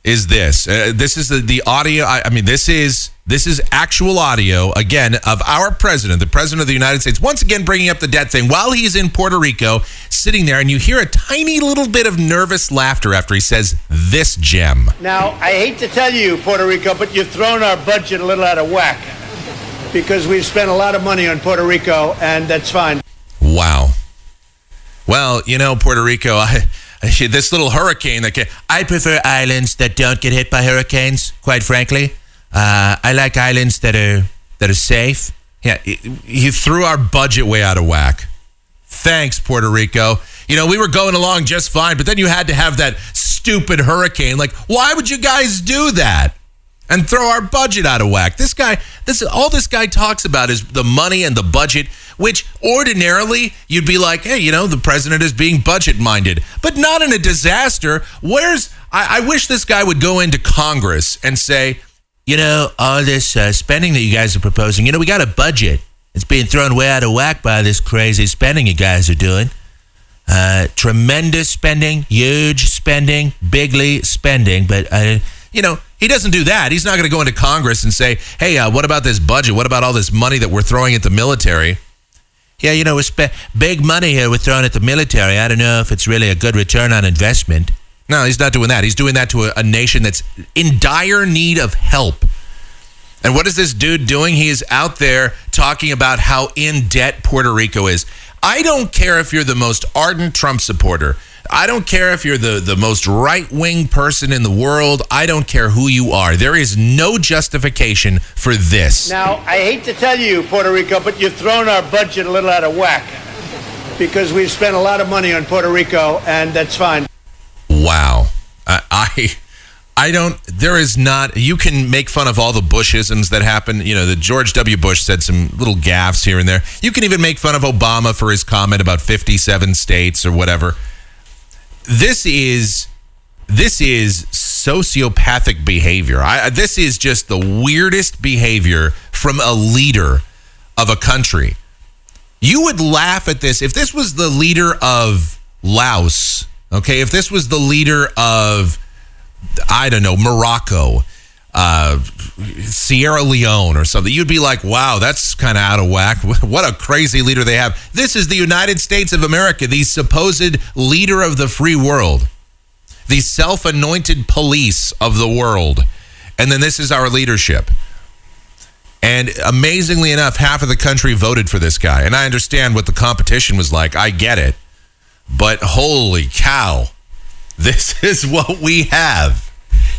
is this. Uh, this is the, the audio. I, I, mean, this is this is actual audio again of our president, the president of the United States, once again bringing up the debt thing while he's in Puerto Rico, sitting there, and you hear a tiny little bit of nervous laughter after he says this gem. Now, I hate to tell you, Puerto Rico, but you've thrown our budget a little out of whack because we've spent a lot of money on Puerto Rico, and that's fine. Wow. Well, you know, Puerto Rico, [laughs] I [laughs] this little hurricane that can, I prefer islands that don't get hit by hurricanes. Quite frankly, uh, I like islands that are that are safe. Yeah, he threw our budget way out of whack. Thanks, Puerto Rico. You know, we were going along just fine, but then you had to have that stupid hurricane. Like, why would you guys do that? And throw our budget out of whack. This guy, this all this guy talks about is the money and the budget which ordinarily you'd be like, hey, you know, the president is being budget minded, but not in a disaster. Where's, I, I wish this guy would go into Congress and say, you know, all this uh, spending that you guys are proposing, you know, we got a budget. It's being thrown way out of whack by this crazy spending you guys are doing. Uh, tremendous spending, huge spending, bigly spending, but uh, you know, he doesn't do that. He's not going to go into Congress and say, "Hey, uh, what about this budget? What about all this money that we're throwing at the military?" yeah, you know, we spent big money here we're throwing at the military. I don't know if it's really a good return on investment. No, he's not doing that. He's doing that to a, a nation that's in dire need of help. And what is this dude doing? He is out there talking about how in debt Puerto Rico is. I don't care if you're the most ardent Trump supporter. I don't care if you're the, the most right wing person in the world. I don't care who you are. There is no justification for this. Now, I hate to tell you, Puerto Rico, but you've thrown our budget a little out of whack because we've spent a lot of money on Puerto Rico, and that's fine. Wow. I, I I don't there is not you can make fun of all the Bushisms that happen. You know, the George W. Bush said some little gaffes here and there. You can even make fun of Obama for his comment about 57 states or whatever. This is this is sociopathic behavior. I, this is just the weirdest behavior from a leader of a country. You would laugh at this if this was the leader of Laos, okay? If this was the leader of, I don't know, Morocco, uh, Sierra Leone or something, you'd be like, wow, that's kind of out of whack. [laughs] What a crazy leader they have. This is the United States of America, the supposed leader of the free world, the self anointed police of the world. And then this is our leadership. And amazingly enough, half of the country voted for this guy. And I understand what the competition was like. I get it. But holy cow, [laughs] this is what we have.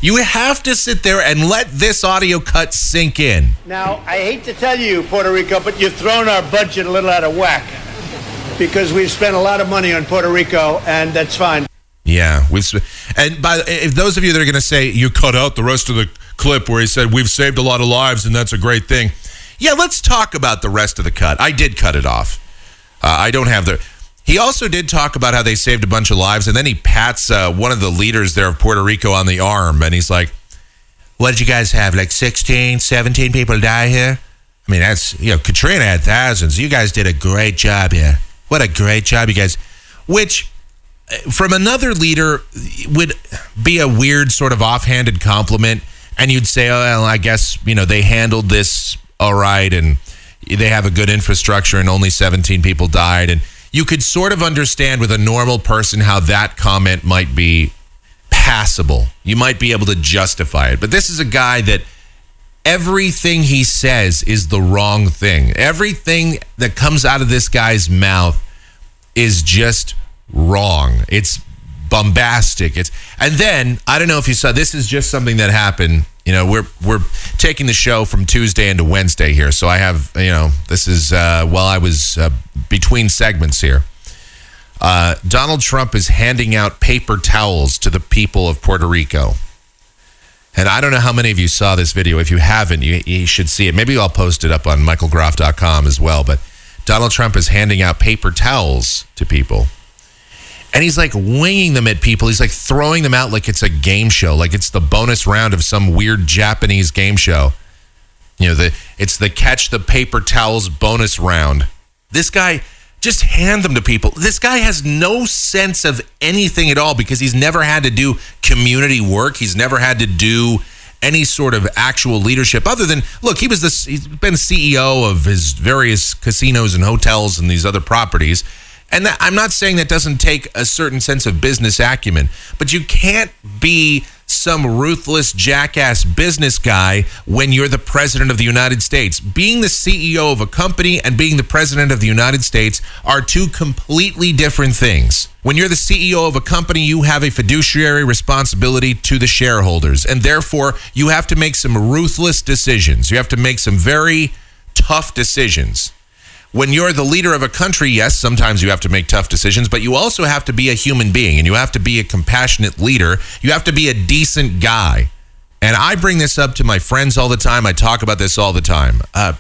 You have to sit there and let this audio cut sink in. Now, I hate to tell you, Puerto Rico, but you've thrown our budget a little out of whack because we've spent a lot of money on Puerto Rico, and that's fine. Yeah, we've and by if those of you that are going to say you cut out the rest of the clip where he said we've saved a lot of lives and that's a great thing. Yeah, let's talk about the rest of the cut. I did cut it off. Uh, I don't have the. He also did talk about how they saved a bunch of lives, and then he pats uh, one of the leaders there of Puerto Rico on the arm, and he's like, "What did you guys have? Like 16, 17 people die here? I mean, that's you know, Katrina had thousands. You guys did a great job here. What a great job, you guys." Which from another leader would be a weird sort of offhanded compliment and you'd say oh well, i guess you know they handled this all right and they have a good infrastructure and only 17 people died and you could sort of understand with a normal person how that comment might be passable. You might be able to justify it. But this is a guy that everything he says is the wrong thing. Everything that comes out of this guy's mouth is just wrong. It's bombastic. It's and then I don't know if you saw this is just something that happened. You know, we're we're taking the show from Tuesday into Wednesday here, so I have you know this is uh, while I was uh, between segments here. Uh, Donald Trump is handing out paper towels to the people of Puerto Rico. And I don't know how many of you saw this video. If you haven't, you, you should see it. Maybe I'll post it up on michaelgroff.com as well. But Donald Trump is handing out paper towels to people and he's like winging them at people. He's like throwing them out like it's a game show, like it's the bonus round of some weird Japanese game show. You know, the it's the catch the paper towels bonus round. This guy just hand them to people. This guy has no sense of anything at all because he's never had to do community work. He's never had to do any sort of actual leadership other than look, he was this he's been CEO of his various casinos and hotels and these other properties and that, I'm not saying that doesn't take a certain sense of business acumen, but you can't be some ruthless jackass business guy when you're the president of the United States. Being the CEO of a company and being the president of the United States are two completely different things. When you're the CEO of a company, you have a fiduciary responsibility to the shareholders, and therefore you have to make some ruthless decisions. You have to make some very tough decisions when you're the leader of a country, yes, sometimes you have to make tough decisions, but you also have to be a human being and you have to be a compassionate leader. You have to be a decent guy. And I bring this up to my friends all the time. I talk about this all the time. Uh,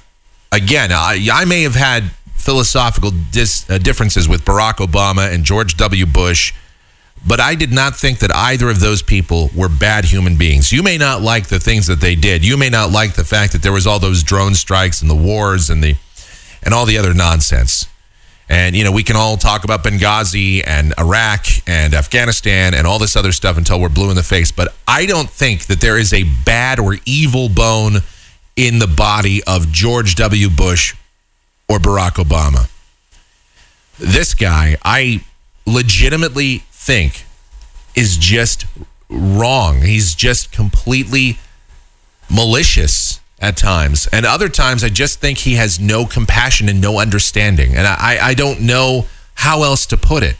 again, I, I, may have had philosophical dis, uh, differences with Barack Obama and George W. Bush, but I did not think that either of those people were bad human beings. You may not like the things that they did. You may not like the fact that there was all those drone strikes and the wars and the and all the other nonsense. And, you know, we can all talk about Benghazi and Iraq and Afghanistan and all this other stuff until we're blue in the face. But I don't think that there is a bad or evil bone in the body of George W. Bush or Barack Obama. This guy, I legitimately think is just wrong. He's just completely malicious at times. And other times, I just think he has no compassion and no understanding. And I, I don't know how else to put it.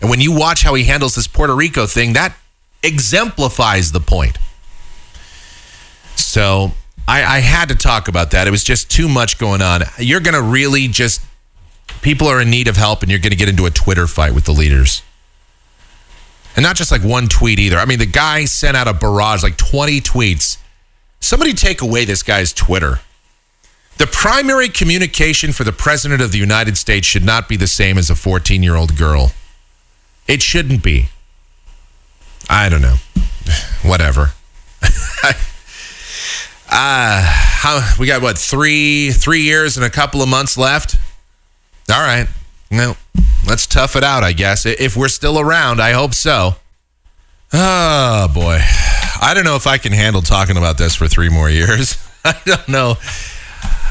And when you watch how he handles this Puerto Rico thing, that exemplifies the point. So I, I had to talk about that. It was just too much going on. You're going to really just, people are in need of help, and you're going to get into a Twitter fight with the leaders. And not just like one tweet either. I mean, the guy sent out a barrage, like 20 tweets. Somebody take away this guy's Twitter. The primary communication for the President of the United States should not be the same as a 14 year old girl. It shouldn't be. I don't know. [sighs] Whatever. [laughs] uh, how, we got what three three years and a couple of months left. All right. Well, let's tough it out, I guess. If we're still around, I hope so. Oh boy. I don't know if I can handle talking about this for three more years. [laughs] I don't know.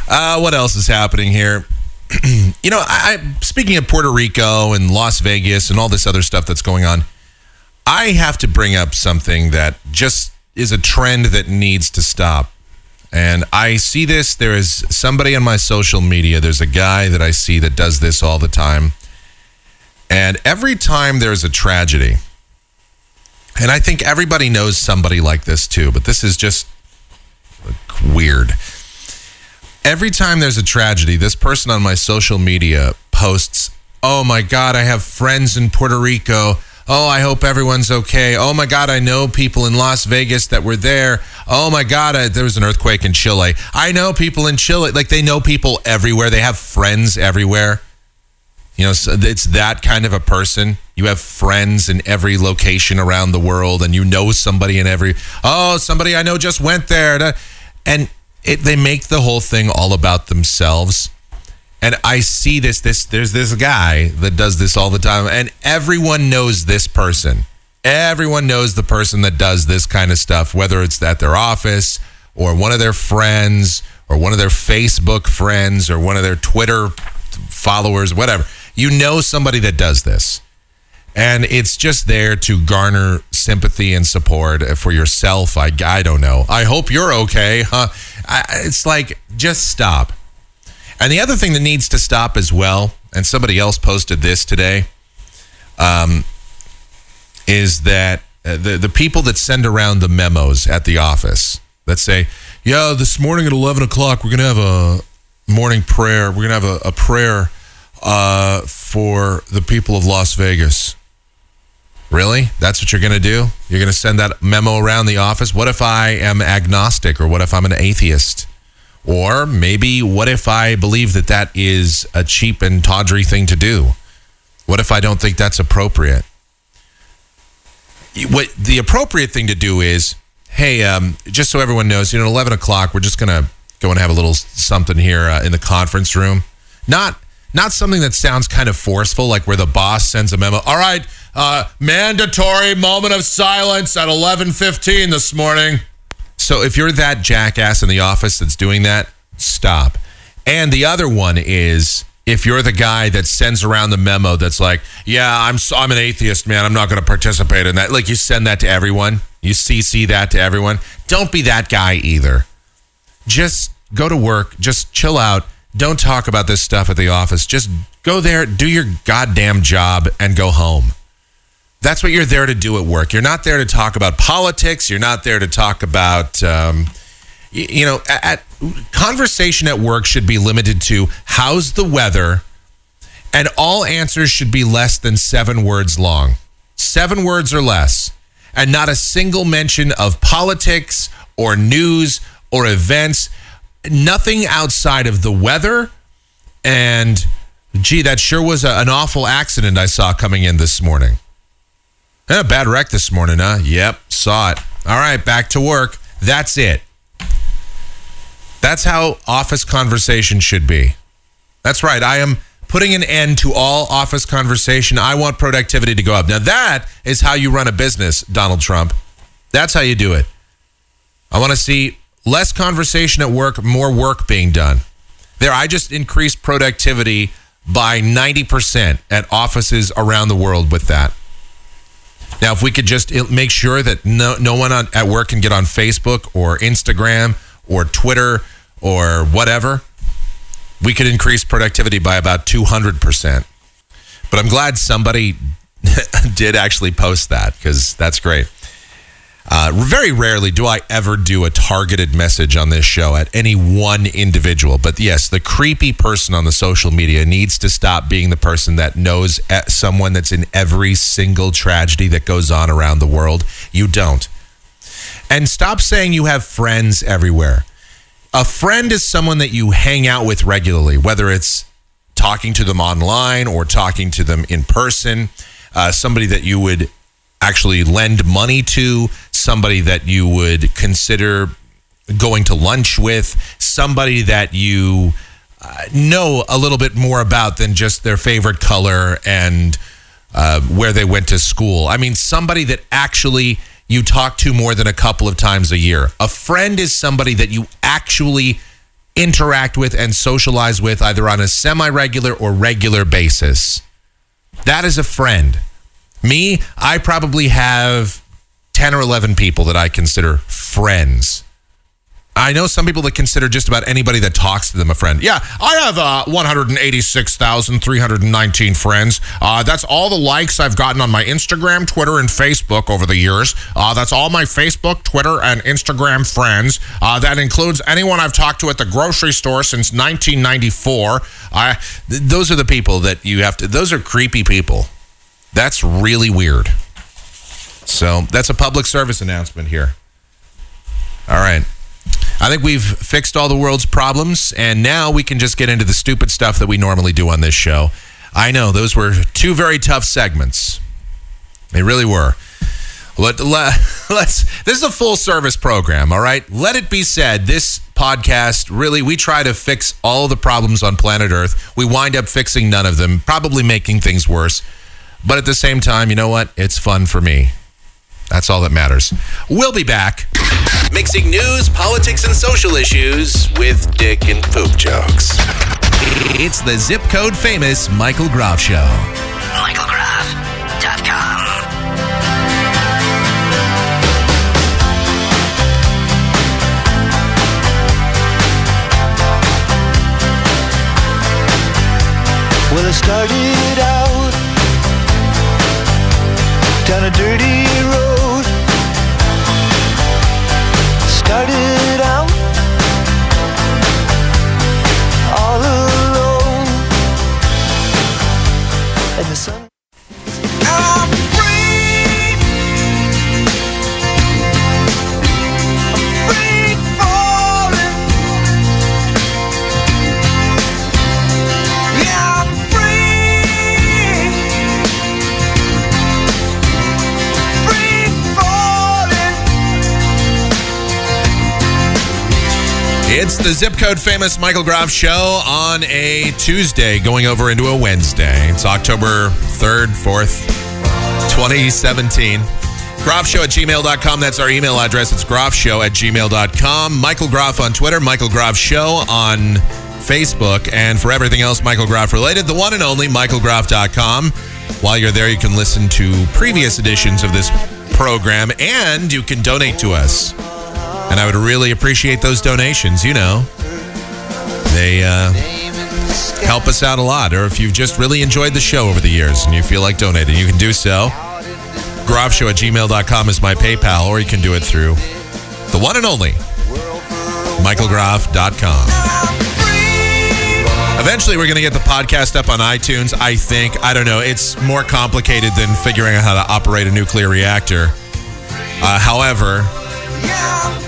Uh, what else is happening here? [clears throat] you know, I, speaking of Puerto Rico and Las Vegas and all this other stuff that's going on, I have to bring up something that just is a trend that needs to stop. And I see this. There is somebody on my social media. There's a guy that I see that does this all the time. And every time there's a tragedy, and I think everybody knows somebody like this too, but this is just weird. Every time there's a tragedy, this person on my social media posts, Oh my God, I have friends in Puerto Rico. Oh, I hope everyone's okay. Oh my God, I know people in Las Vegas that were there. Oh my God, I, there was an earthquake in Chile. I know people in Chile. Like they know people everywhere. They have friends everywhere. You know, so it's that kind of a person. You have friends in every location around the world, and you know somebody in every. Oh, somebody I know just went there, and it, they make the whole thing all about themselves. And I see this this there's this guy that does this all the time and everyone knows this person. Everyone knows the person that does this kind of stuff whether it's at their office or one of their friends or one of their Facebook friends or one of their Twitter followers whatever. You know somebody that does this. And it's just there to garner sympathy and support for yourself. I, I don't know. I hope you're okay. Huh? I, it's like, just stop. And the other thing that needs to stop as well, and somebody else posted this today, um, is that uh, the the people that send around the memos at the office that say, "Yeah, this morning at eleven o'clock, we're gonna have a morning prayer. We're gonna have a, a prayer uh, for the people of Las Vegas." Really? That's what you're going to do? You're going to send that memo around the office? What if I am agnostic or what if I'm an atheist? Or maybe what if I believe that that is a cheap and tawdry thing to do? What if I don't think that's appropriate? What the appropriate thing to do is, hey, um, just so everyone knows, you know, 11 o'clock, we're just going to go and have a little something here uh, in the conference room. Not not something that sounds kind of forceful, like where the boss sends a memo. All right, uh, mandatory moment of silence at 11:15 this morning. So if you're that jackass in the office that's doing that, stop. And the other one is if you're the guy that sends around the memo that's like, "Yeah, I'm I'm an atheist, man. I'm not going to participate in that." Like you send that to everyone. You CC that to everyone. Don't be that guy either. Just go to work, just chill out. Don't talk about this stuff at the office. Just go there, do your goddamn job and go home. That's what you're there to do at work. You're not there to talk about politics. You're not there to talk about, um, you, you know, at, at conversation at work should be limited to how's the weather, and all answers should be less than seven words long, seven words or less, and not a single mention of politics or news or events. Nothing outside of the weather and gee, that sure was a, an awful accident I saw coming in this morning. Eh, bad wreck this morning, huh? Yep, saw it. All right, back to work. That's it. That's how office conversation should be. That's right. I am putting an end to all office conversation. I want productivity to go up. Now, that is how you run a business, Donald Trump. That's how you do it. I want to see less conversation at work, more work being done. There, I just increased productivity by 90% at offices around the world with that. Now, if we could just uh, make sure that no, no one on, at work can get on Facebook or Instagram or Twitter or whatever, we could increase productivity by about 200%. But I'm glad somebody [laughs] did actually post that because that's great. Uh, very rarely do I ever do a targeted message on this show at any one individual. But yes, the creepy person on the social media needs to stop being the person that knows someone that's in every single tragedy that goes on around the world. You don't. And stop saying you have friends everywhere. A friend is someone that you hang out with regularly, whether it's talking to them online or talking to them in person, uh, somebody that you would actually lend money to, somebody that you would consider going to lunch with, somebody that you uh, know a little bit more about than just their favorite color and uh, where they went to school. I mean, somebody that actually you talk to more than a couple of times a year. A friend is somebody that you actually interact with and socialize with either on a semi regular or regular basis. That is a friend. Me, I probably have 10 or 11 people that I consider friends. I know some people that consider just about anybody that talks to them a friend. Yeah, I have uh, 186,319 friends. Uh, that's all the likes I've gotten on my Instagram, Twitter, and Facebook over the years. Uh, that's all my Facebook, Twitter, and Instagram friends. Uh, that includes anyone I've talked to at the grocery store since 1994. I, th- those are the people that you have to, those are creepy people. That's really weird. So that's a public service announcement here. All right. I think we've fixed all the world's problems, and now we can just get into the stupid stuff that we normally do on this show. I know those were two very tough segments. They really were. Let, let, [laughs] let's. This is a full service program, all right? Let it be said, this podcast really, we try to fix all the problems on planet Earth. We wind up fixing none of them, probably making things worse. But at the same time, you know what? It's fun for me. That's all that matters. We'll be back. Mixing news, politics, and social issues with dick and poop jokes. It's the zip code famous Michael Groff Show. MichaelGroff.com. Well, I started down a dirty road. Started out all alone, and the sun. It's the zip code famous Michael Groff Show on a Tuesday, going over into a Wednesday. It's October 3rd, 4th, 2017. Groffshow at gmail.com. That's our email address. It's groffshow at gmail.com. Michael Groff on Twitter, Michael Groff Show on Facebook, and for everything else Michael Groff related, the one and only michaelgroff.com. While you're there, you can listen to previous editions of this program and you can donate to us. And I would really appreciate those donations. You know, they uh, help us out a lot. Or if you've just really enjoyed the show over the years and you feel like donating, you can do so. Groffshow at gmail.com is my PayPal, or you can do it through the one and only michaelgroff.com. Eventually, we're going to get the podcast up on iTunes. I think. I don't know. It's more complicated than figuring out how to operate a nuclear reactor. Uh, however,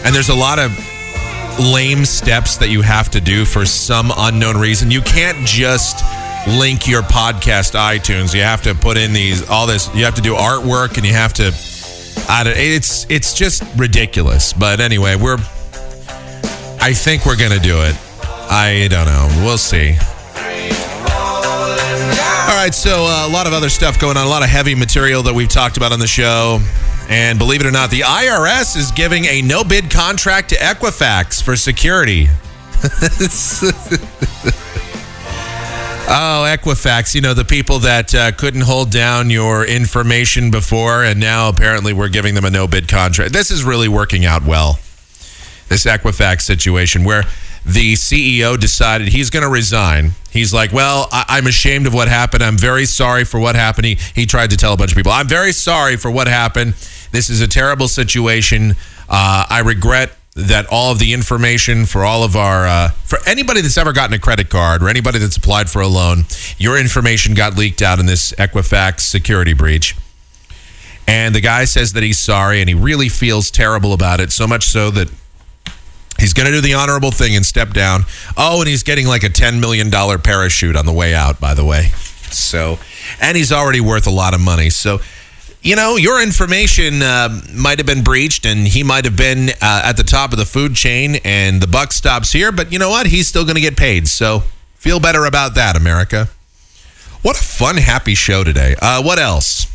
and there's a lot of lame steps that you have to do for some unknown reason. You can't just link your podcast iTunes. You have to put in these all this. You have to do artwork, and you have to. I don't, it's it's just ridiculous. But anyway, we're. I think we're gonna do it. I don't know. We'll see. All right, so uh, a lot of other stuff going on, a lot of heavy material that we've talked about on the show. And believe it or not, the IRS is giving a no bid contract to Equifax for security. [laughs] oh, Equifax, you know, the people that uh, couldn't hold down your information before, and now apparently we're giving them a no bid contract. This is really working out well. This Equifax situation, where the CEO decided he's going to resign. He's like, Well, I- I'm ashamed of what happened. I'm very sorry for what happened. He, he tried to tell a bunch of people, I'm very sorry for what happened. This is a terrible situation. Uh, I regret that all of the information for all of our, uh, for anybody that's ever gotten a credit card or anybody that's applied for a loan, your information got leaked out in this Equifax security breach. And the guy says that he's sorry and he really feels terrible about it, so much so that he's going to do the honorable thing and step down. Oh, and he's getting like a $10 million parachute on the way out, by the way. So, and he's already worth a lot of money. So, you know, your information uh, might have been breached and he might have been uh, at the top of the food chain and the buck stops here, but you know what? He's still going to get paid. So, feel better about that, America. What a fun, happy show today. Uh, what else?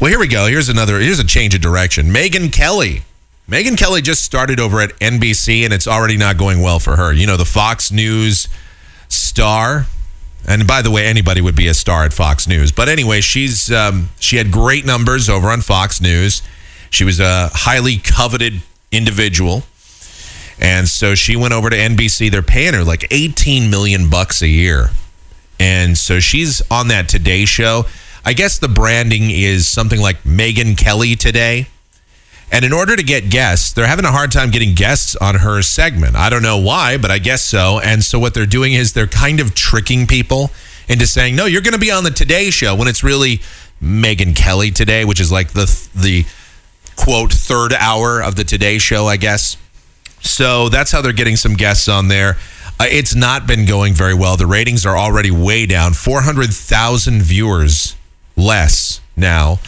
Well, here we go. Here's another. Here's a change of direction. Megyn Kelly. Megyn Kelly just started over at NBC, and it's already not going well for her. You know, the Fox News star. And by the way, anybody would be a star at Fox News. But anyway, she's um, she had great numbers over on Fox News. She was a highly coveted individual, and so she went over to NBC. They're paying her like 18 million bucks a year, and so she's on that Today Show. I guess the branding is something like Megyn Kelly today. And in order to get guests, they're having a hard time getting guests on her segment. I don't know why, but I guess so. And so what they're doing is they're kind of tricking people into saying, "No, you're going to be on the Today Show," when it's really Megyn Kelly today, which is like the the quote third hour of the Today Show, I guess. So that's how they're getting some guests on there. Uh, it's not been going very well. The ratings are already way down. Four hundred thousand viewers less now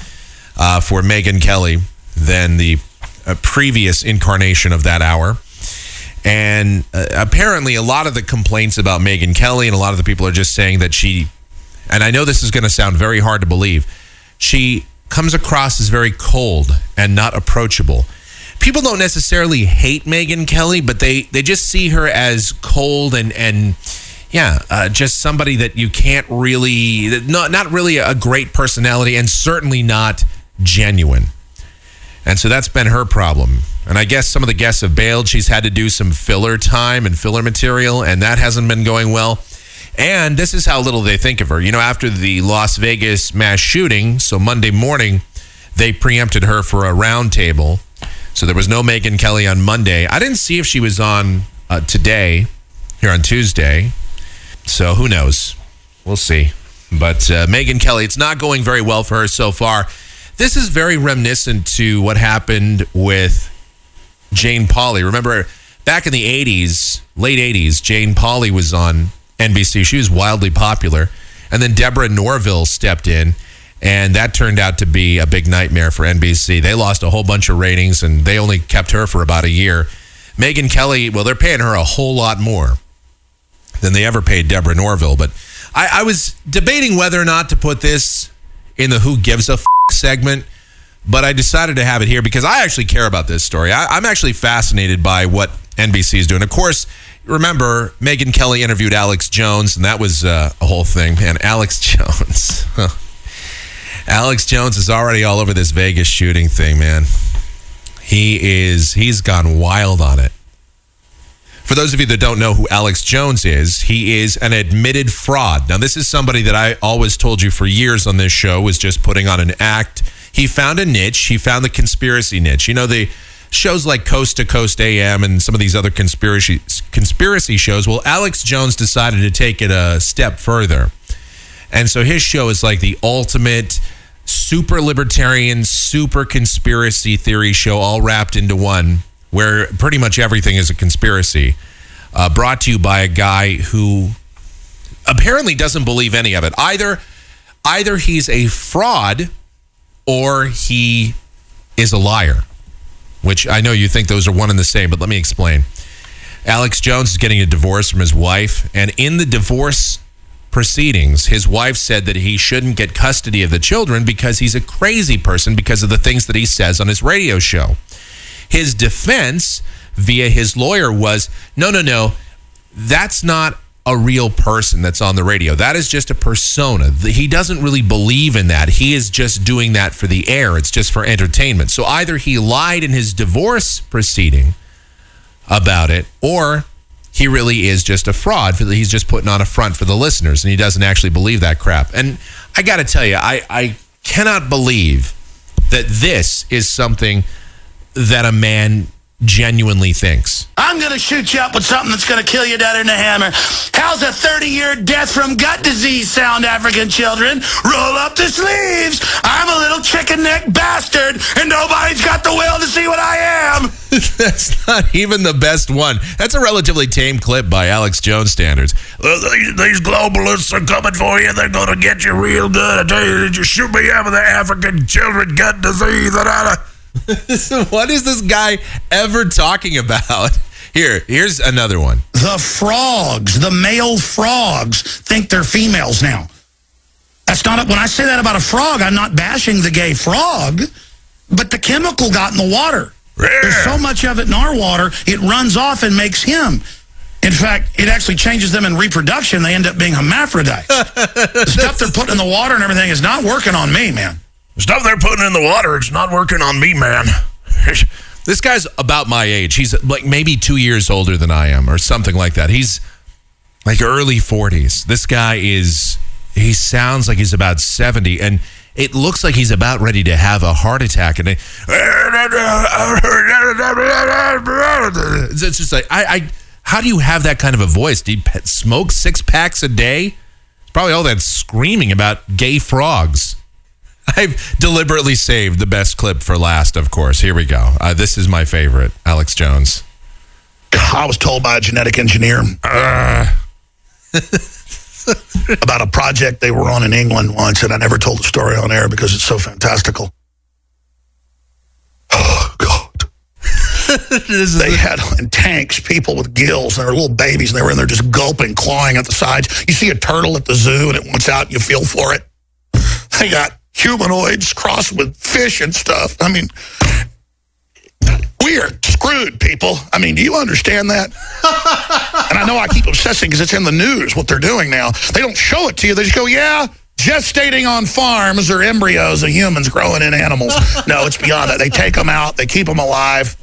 uh, for Megyn Kelly than the uh, previous incarnation of that hour. And uh, apparently, a lot of the complaints about Megyn Kelly and a lot of the people are just saying that she, and I know this is going to sound very hard to believe, she comes across as very cold and not approachable. People don't necessarily hate Megyn Kelly, but they, they just see her as cold and, and yeah, uh, just somebody that you can't really, not, not really a great personality and certainly not genuine. And so that's been her problem. And I guess some of the guests have bailed. She's had to do some filler time and filler material, and that hasn't been going well. And this is how little they think of her. You know, after the Las Vegas mass shooting, so Monday morning, they preempted her for a roundtable. So there was no Megyn Kelly on Monday. I didn't see if she was on uh, today, here on Tuesday. So who knows? We'll see. But uh, Megyn Kelly, it's not going very well for her so far. This is very reminiscent to what happened with Jane Pauley. Remember, back in the 80s, late 80s, Jane Pauley was on NBC. She was wildly popular. And then Deborah Norville stepped in, and that turned out to be a big nightmare for NBC. They lost a whole bunch of ratings, and they only kept her for about a year. Megyn Kelly, well, they're paying her a whole lot more than they ever paid Deborah Norville. But I, I was debating whether or not to put this in the Who Gives a F- segment, but I decided to have it here because I actually care about this story. I, I'm actually fascinated by what NBC is doing. Of course, remember Megyn Kelly interviewed Alex Jones, and that was uh, a whole thing. Man, Alex [laughs] Jones. Alex Jones is already all over this Vegas shooting thing, man. He is, he's gone wild on it. For those of you that don't know who Alex Jones is, he is an admitted fraud. Now, this is somebody that I always told you for years on this show was just putting on an act. He found a niche. He found the conspiracy niche. You know, the shows like Coast to Coast AM and some of these other conspiracy conspiracy shows. Well, Alex Jones decided to take it a step further. And so his show is like the ultimate super libertarian, super conspiracy theory show all wrapped into one where pretty much everything is a conspiracy, uh, brought to you by a guy who apparently doesn't believe any of it. Either, either he's a fraud or he is a liar, which I know you think those are one and the same, but let me explain. Alex Jones is getting a divorce from his wife, and in the divorce proceedings, his wife said that he shouldn't get custody of the children because he's a crazy person because of the things that he says on his radio show. His defense via his lawyer was no, no, no, that's not a real person that's on the radio. That is just a persona. He doesn't really believe in that. He is just doing that for the air, it's just for entertainment. So either he lied in his divorce proceeding about it, or he really is just a fraud. He's just putting on a front for the listeners, and he doesn't actually believe that crap. And I got to tell you, I, I cannot believe that this is something that a man genuinely thinks. I'm going to shoot you up with something that's going to kill you down in the hammer. How's a 30 year death from gut disease sound, African children? Roll up the sleeves. I'm a little chicken neck bastard, and nobody's got the will to see what I am. [laughs] That's not even the best one. That's a relatively tame clip by Alex Jones standards. These, these globalists are coming for you. They're going to get you real good. I tell you, did you shoot me up with the African children gut disease? And I, [laughs] what is this guy ever talking about? Here, here's another one. The frogs, the male frogs, think they're females now. That's not, when I say that about a frog, I'm not bashing the gay frog, but the chemical got in the water. There's so much of it in our water, it runs off and makes him. In fact, it actually changes them in reproduction. They end up being hermaphrodites. the [laughs] stuff they're putting in the water and everything is not working on me, man. Stuff they're putting in the water, it's not working on me, man. [laughs] this guy's about my age. He's like maybe two years older than I am, or something like that. He's like early 40s. This guy is, he sounds like he's about 70, and it looks like he's about ready to have a heart attack. And it, it's just like, I, I, how do you have that kind of a voice? Do you smoke six packs a day? It's probably all that screaming about gay frogs. [laughs] I've deliberately saved the best clip for last, of course. Here we go. Uh, this is my favorite, Alex Jones. I was told by a genetic engineer uh, [laughs] about a project they were on in England once, and I never told the story on air because it's so fantastical. [sighs] Oh, God. [laughs] they had in tanks people with gills, and they were little babies, and they were in there just gulping, clawing at the sides. You see a turtle at the zoo, and it wants out, and you feel for it. They got humanoids crossed with fish and stuff. I mean, we are screwed, people. I mean, do you understand that? and I know I keep obsessing because it's in the news what they're doing now. They don't show it to you. They just go, yeah, gestating on farms or embryos of humans growing in animals. no, it's beyond that. They take them out. They keep them alive.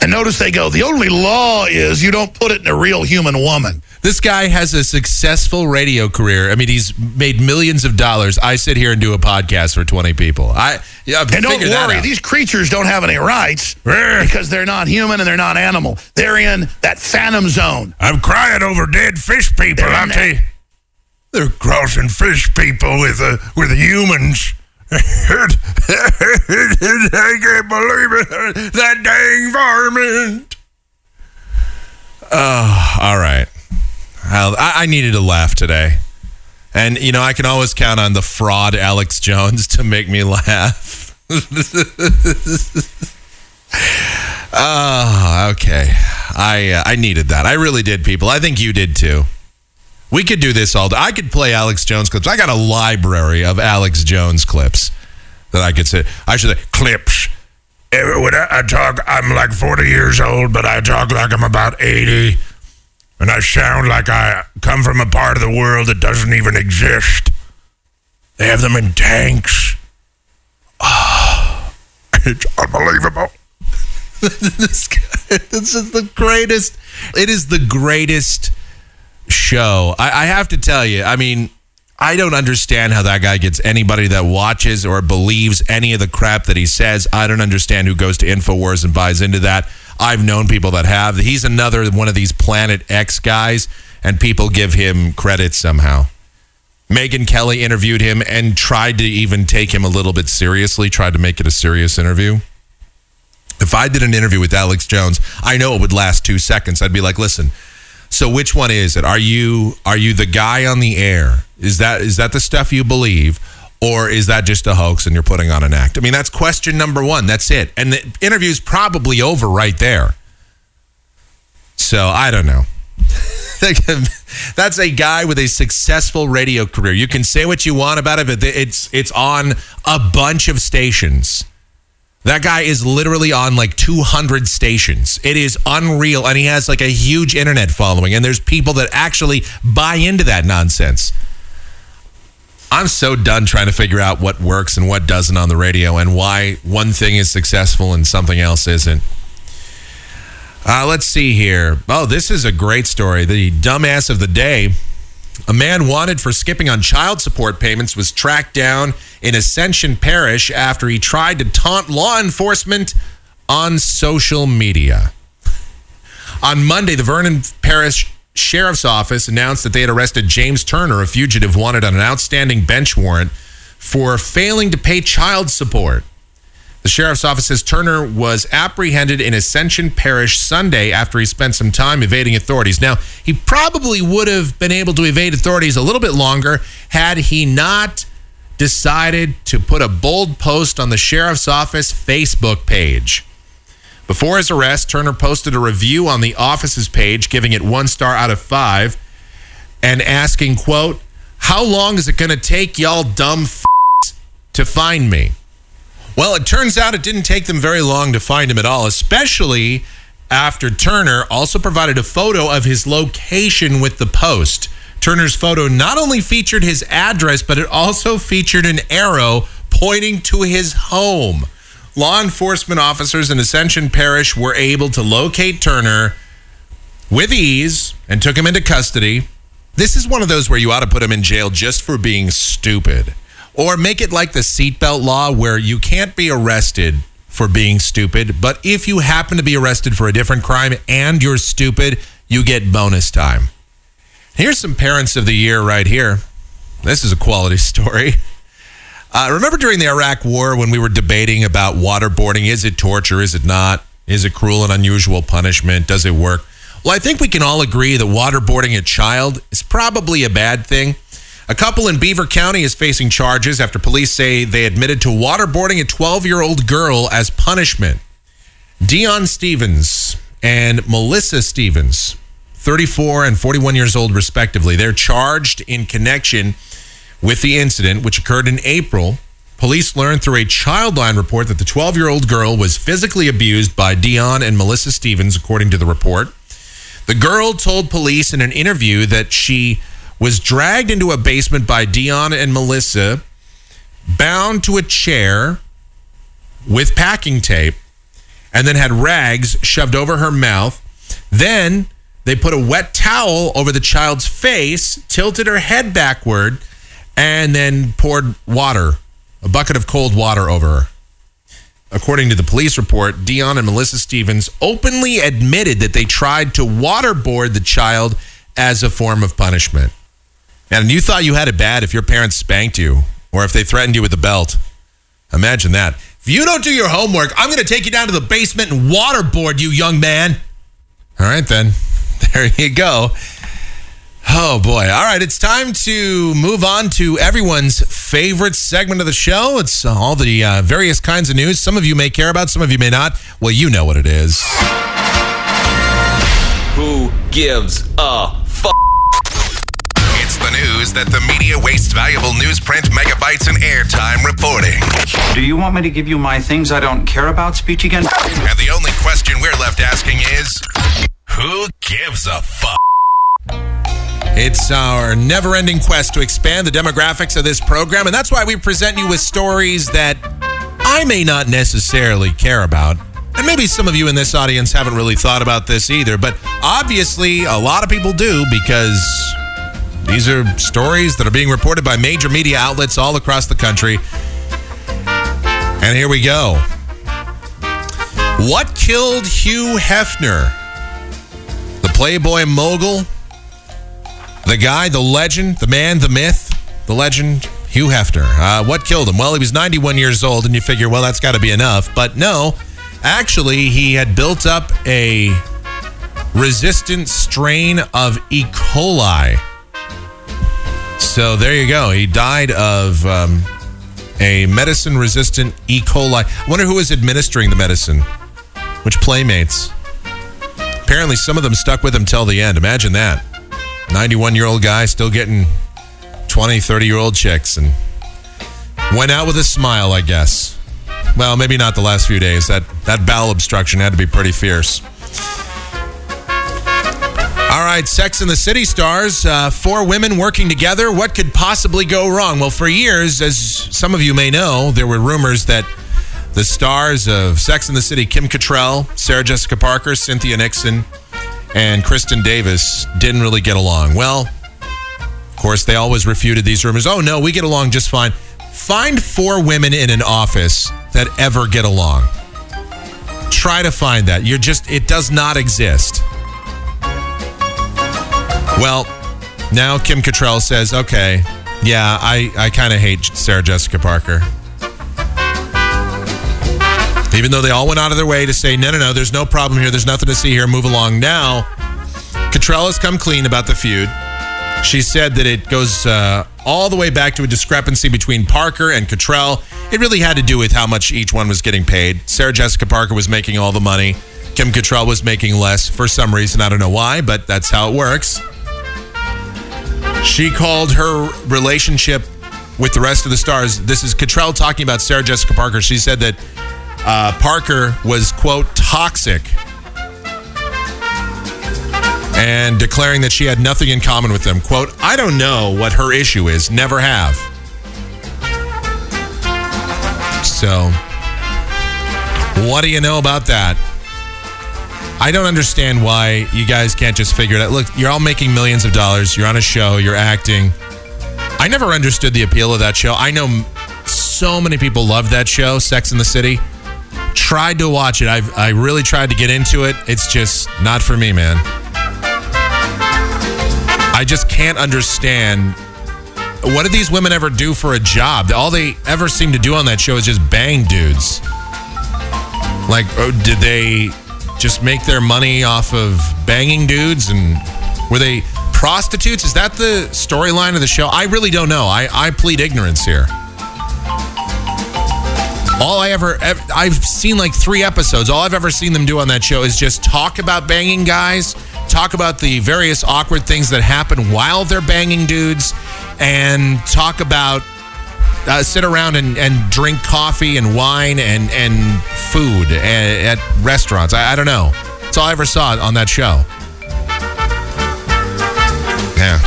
And notice they go, the only law is you don't put it in a real human woman. This guy has a successful radio career. I mean, he's made millions of dollars. I sit here and do a podcast for 20 people. I yeah, And don't worry, these creatures don't have any rights because they're not human and they're not animal. They're in that phantom zone. I'm crying over dead fish people, in aren't they? They're crossing fish people with uh, with humans. I can't believe it. That dang varmint. Oh, all right. I, I needed a laugh today. And, you know, I can always count on the fraud Alex Jones to make me laugh. oh, [laughs] okay. I uh, I needed that. I really did, people. I think you did too. We could do this all day. I could play Alex Jones clips. I got a library of Alex Jones clips that I could say. I should say clips. Eh, When I talk, I'm like 40 years old, but I talk like I'm about 80. And I sound like I come from a part of the world that doesn't even exist. They have them in tanks. Oh, it's unbelievable. [laughs] this, guy, this is the greatest. It is the greatest show. I, I have to tell you. I mean, I don't understand how that guy gets anybody that watches or believes any of the crap that he says. I don't understand who goes to Infowars and buys into that. I've known people that have. He's another one of these Planet X guys, and people give him credit somehow. Megyn Kelly interviewed him and tried to even take him a little bit seriously, tried to make it a serious interview. If I did an interview with Alex Jones, I know it would last two seconds. I'd be like, listen, so which one is it? Are you are you the guy on the air? Is that is that the stuff you believe? Or is that just a hoax and you're putting on an act? I mean, that's question number one. That's it. And the interview's probably over right there. So I don't know. [laughs] That's a guy with a successful radio career. You can say what you want about it, but it's it's on a bunch of stations. That guy is literally on like 200 stations. It is unreal. And he has like a huge internet following. And there's people that actually buy into that nonsense. I'm so done trying to figure out what works and what doesn't on the radio and why one thing is successful and something else isn't. Uh, let's see here. Oh, this is a great story. The dumbass of the day. A man wanted for skipping on child support payments was tracked down in Ascension Parish after he tried to taunt law enforcement on social media. On Monday, the Vernon Parish Sheriff's Office announced that they had arrested James Turner, a fugitive wanted on an outstanding bench warrant for failing to pay child support. The sheriff's office says Turner was apprehended in Ascension Parish Sunday after he spent some time evading authorities. Now, he probably would have been able to evade authorities a little bit longer had he not decided to put a bold post on the sheriff's office Facebook page. Before his arrest, Turner posted a review on the office's page, giving it one star out of five, and asking, quote, How long is it going to take y'all dumb f- to find me? Well, it turns out it didn't take them very long to find him at all, especially after Turner also provided a photo of his location with the post. Turner's photo not only featured his address, but it also featured an arrow pointing to his home. Law enforcement officers in Ascension Parish were able to locate Turner with ease and took him into custody. This is one of those where you ought to put him in jail just for being stupid. Or make it like the seatbelt law where you can't be arrested for being stupid, but if you happen to be arrested for a different crime and you're stupid, you get bonus time. Here's some parents of the year right here. This is a quality [laughs] story. Uh, remember during the Iraq War when we were debating about waterboarding? Is it torture? Is it not? Is it cruel and unusual punishment? Does it work? Well, I think we can all agree that waterboarding a child is probably a bad thing. A couple in Beaver County is facing charges after police say they admitted to waterboarding a 12 year old girl as punishment. Dion Stevens and Melissa Stevens, 34 and 41 years old, respectively, they're charged in connection with the incident, which occurred in April. Police learned through a childline report that the 12 year old girl was physically abused by Dion and Melissa Stevens, according to the report. The girl told police in an interview that she was dragged into a basement by Dion and Melissa, bound to a chair with packing tape, and then had rags shoved over her mouth. Then they put a wet towel over the child's face, tilted her head backward, and then poured water, a bucket of cold water over her. According to the police report, Dion and Melissa Stevens openly admitted that they tried to waterboard the child as a form of punishment. And you thought you had it bad if your parents spanked you or if they threatened you with a belt. Imagine that. If you don't do your homework, I'm going to take you down to the basement and waterboard you, young man. All right, then. [laughs] There you go. Oh, boy. All right, it's time to move on to everyone's favorite segment of the show. It's all the uh, various kinds of news. Some of you may care about, some of you may not. Well, you know what it is. Who gives a news that the media wastes valuable newsprint megabytes and airtime reporting. Do you want me to give you my things I don't care about speech again? And the only question we're left asking is who gives a fuck? It's our never ending quest to expand the demographics of this program, and that's why we present you with stories that I may not necessarily care about. And maybe some of you in this audience haven't really thought about this either, but obviously a lot of people do because these are stories that are being reported by major media outlets all across the country. And here we go. What killed Hugh Hefner? The Playboy mogul? The guy, the legend, the man, the myth, the legend, Hugh Hefner. Uh, what killed him? Well, he was 91 years old, and you figure, well, that's got to be enough. But no, actually, he had built up a resistant strain of E. coli. So there you go. He died of um, a medicine resistant E. coli. I wonder who was administering the medicine. Which playmates? Apparently, some of them stuck with him till the end. Imagine that. 91 year old guy still getting 20, 30 year old chicks and went out with a smile, I guess. Well, maybe not the last few days. That, that bowel obstruction had to be pretty fierce. All right, Sex and the City stars, uh, four women working together. What could possibly go wrong? Well, for years, as some of you may know, there were rumors that The stars of Sex and the City, Kim Cattrall, Sarah Jessica Parker, Cynthia Nixon, and Kristin Davis didn't really get along. Well, of course, they always refuted these rumors. Oh, no, we get along just fine. Find four women in an office that ever get along. Try to find that. You're just, it does not exist. Well, now Kim Cattrall says, okay, yeah, I, I kind of hate Sarah Jessica Parker. Even though they all went out of their way to say, no, no, no, there's no problem here. There's nothing to see here. Move along. Now, Cattrall has come clean about the feud. She said that it goes uh, all the way back to a discrepancy between Parker and Cattrall. It really had to do with how much each one was getting paid. Sarah Jessica Parker was making all the money. Kim Cattrall was making less for some reason. I don't know why, but that's how it works. She called her relationship with the rest of the stars. This is Cattrall talking about Sarah Jessica Parker. She said that uh, Parker was, quote, toxic and declaring that she had nothing in common with them. Quote, I don't know what her issue is, never have. So, what do you know about that? I don't understand why you guys can't just figure it out. Look, you're all making millions of dollars. You're on a show, you're acting. I never understood the appeal of that show. I know so many people love that show, Sex in the City. Tried to watch it. I've, I really tried to get into it. It's just not for me, man. I just can't understand. What did these women ever do for a job? All they ever seem to do on that show is just bang dudes. Like, oh, did they just make their money off of banging dudes? And were they prostitutes? Is that the storyline of the show? I really don't know. I, I plead ignorance here. All I ever, I've seen like three episodes. All I've ever seen them do on that show is just talk about banging guys, talk about the various awkward things that happen while they're banging dudes, and talk about uh, sit around and, and drink coffee and wine and and food at, at restaurants. I, I don't know. That's all I ever saw on that show. Yeah.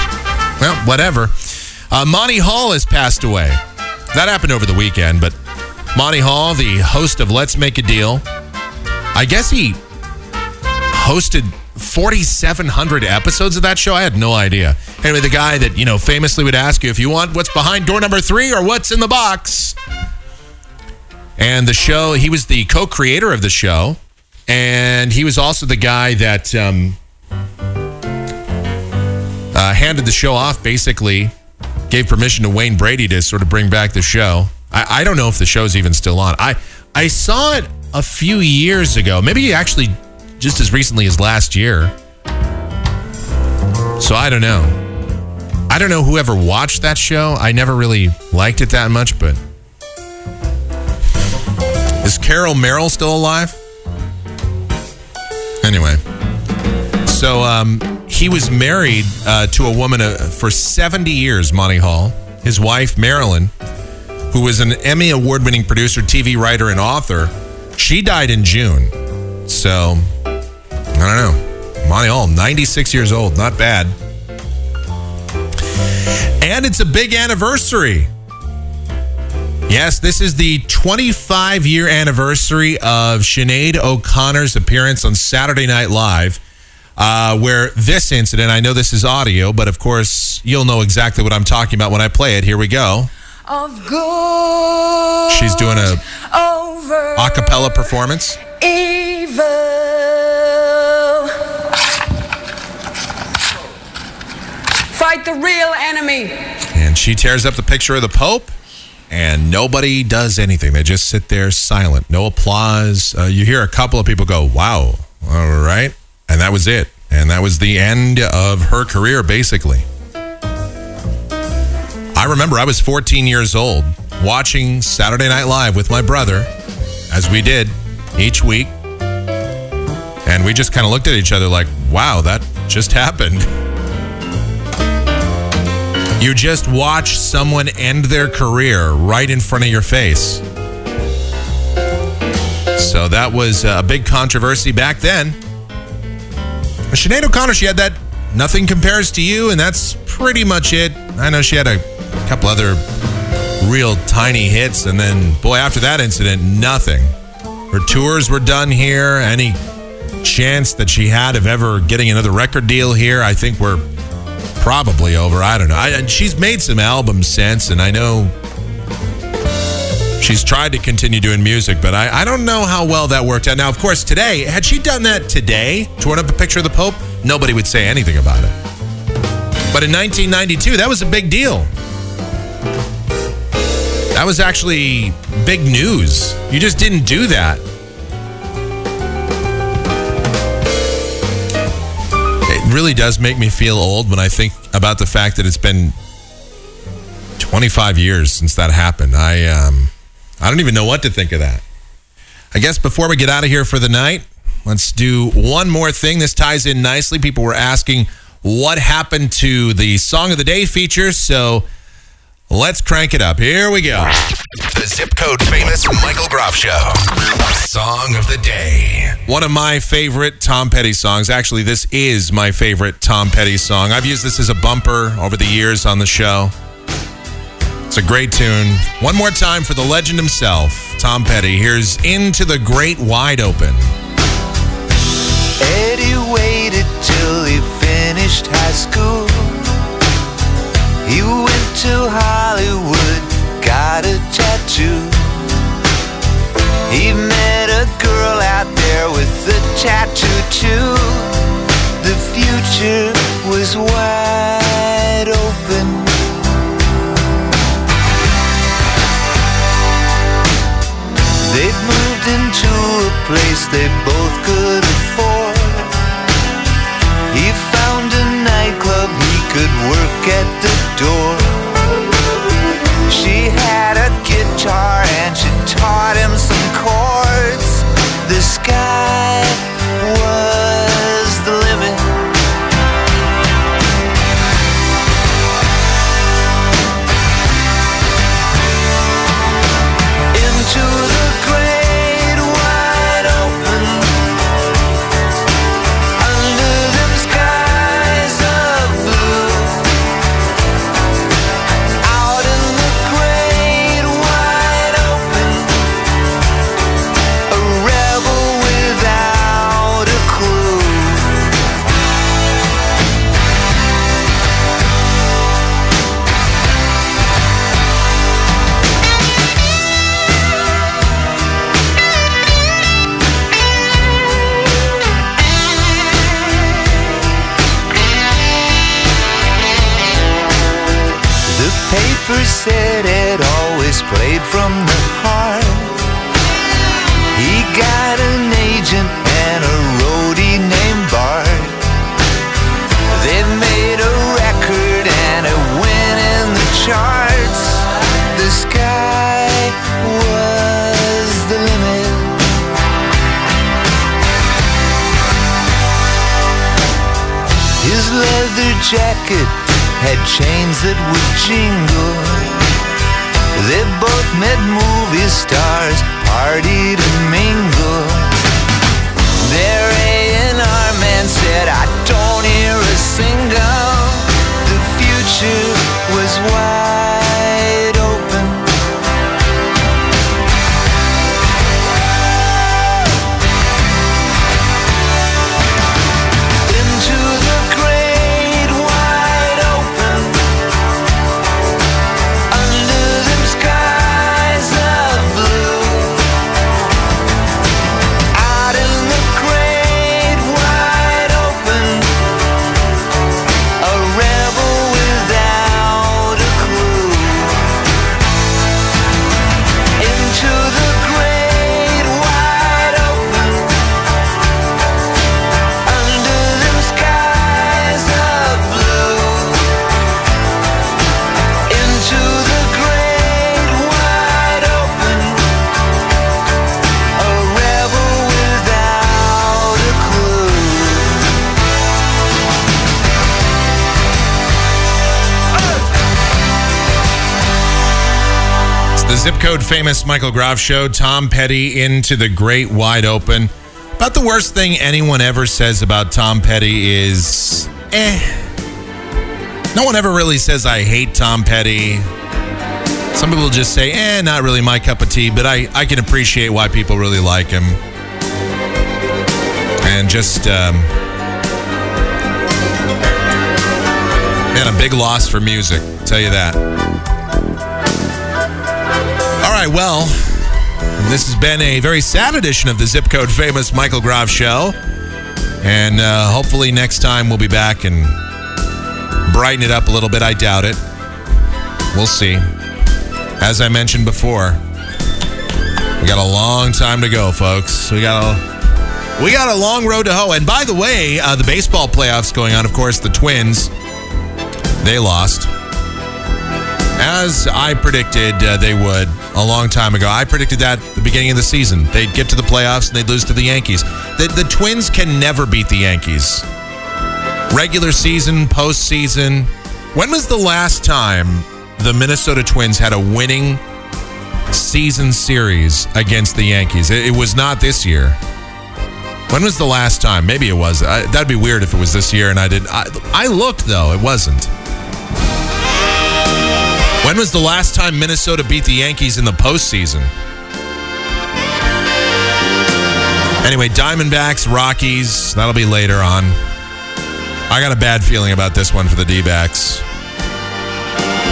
Well, whatever. Uh, Monty Hall has passed away. That happened over the weekend, but Monty Hall, the host of Let's Make a Deal, I guess he hosted 4,700 episodes of that show. I had no idea. Anyway, the guy that, you know, famously would ask you if you want what's behind door number three or what's in the box. And the show, he was the co creator of the show. And he was also the guy that um, uh, handed the show off, basically, gave permission to Wayne Brady to sort of bring back the show. I, I don't know if the show's even still on. I, I saw it a few years ago, maybe he actually just as recently as last year. So I don't know. I don't know who ever watched that show. I never really liked it that much, but. Is Carol Merrill still alive? Anyway. So um, he was married uh, to a woman uh, for 70 years, Monty Hall. His wife, Marilyn, who was an Emmy award winning producer, TV writer, and author, she died in June. So, I don't know. Monty Hall, 96 years old. Not bad. And it's a big anniversary. Yes, this is the 25 year anniversary of Sinead O'Connor's appearance on Saturday Night Live, uh, where this incident, I know this is audio, but of course, you'll know exactly what I'm talking about when I play it. Here we go. Of good She's doing a over a cappella performance. evil. Fight the real enemy. And she tears up the picture of the Pope, and nobody does anything. They just sit there silent, no applause. Uh, you hear a couple of people go, wow, all right. And that was it. And that was the end of her career, basically. I remember I was 14 years old watching Saturday Night Live with my brother, as we did each week. And we just kind of looked at each other like, wow, that just happened. You just watch someone end their career right in front of your face. So that was a big controversy back then. Sinead O'Connor, she had that Nothing Compares to You, and that's pretty much it. I know she had a couple other real tiny hits. And then, boy, after that incident, nothing. Her tours were done here. Any chance that she had of ever getting another record deal here, I think we're probably over. I don't know. I, she's made some albums since, and I know she's tried to continue doing music, but I, I don't know how well that worked out. Now, of course, today, had she done that today, torn up a picture of the Pope, nobody would say anything about it. But in 1992, that was a big deal. That was actually big news. You just didn't do that. It really does make me feel old when I think about the fact that it's been 25 years since that happened. I um, I don't even know what to think of that. I guess before we get out of here for the night, let's do one more thing. This ties in nicely. People were asking what happened to the Song of the Day feature, so let's crank it up. Here we go. The zip code famous Michael Groff Show. Song of the day. One of my favorite Tom Petty songs. Actually, this is my favorite Tom Petty song. I've used this as a bumper over the years on the show. It's a great tune. One more time for the legend himself, Tom Petty. Here's Into the Great Wide Open. Eddie waited till he finished high school. He went to Hollywood, got a tattoo. He met a girl out there with a tattoo too. The future was wide open. They'd moved into a place they both could afford. He found a nightclub he could work at the door. Zip code famous Michael Groff show. Tom Petty into the great wide open. About the worst thing anyone ever says about Tom Petty is eh. No one ever really says I hate Tom Petty. Some people just say, eh, not really my cup of tea, but I, I can appreciate why people really like him. And just, um, man, a big loss for music, tell you that. Right, well, this has been a very sad edition of the Zip Code Famous Michael Groff Show. And uh, hopefully next time we'll be back and brighten it up a little bit. I doubt it. We'll see. As I mentioned before, we got a long time to go, folks. We got a we got a long road to hoe. And by the way, uh, the baseball playoffs going on. Of course, the Twins they lost, as I predicted uh, they would a long time ago. I predicted that at the beginning of the season they'd get to the playoffs and they'd lose to the Yankees. The, the Twins can never beat the Yankees. Regular season, postseason. When was the last time the Minnesota Twins had a winning season series against the Yankees. It, it was not this year. When was the last time? Maybe it was. I, that'd be weird if it was this year and I did. I, I looked though. It wasn't. When was the last time Minnesota beat the Yankees in the postseason? Anyway, Diamondbacks, Rockies. That'll be later on. I got a bad feeling about this one for the D backs.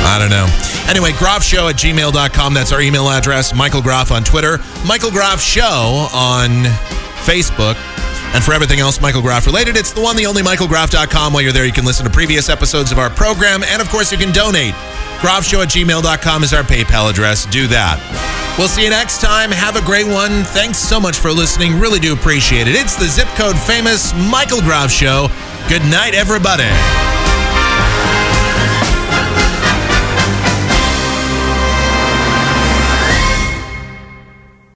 I don't know. Anyway, Groff at gmail.com. That's our email address. Michael Groff on Twitter. Michael Groff Show on Facebook. And for everything else Michael Groff related, it's the one, the only michaelgroff.com. While you're there, you can listen to previous episodes of our program. And of course, you can donate. Groffshow at gmail.com is our PayPal address. Do that. We'll see you next time. Have a great one. Thanks so much for listening. Really do appreciate it. It's the Zip Code famous Michael Groff Show. Good night, everybody.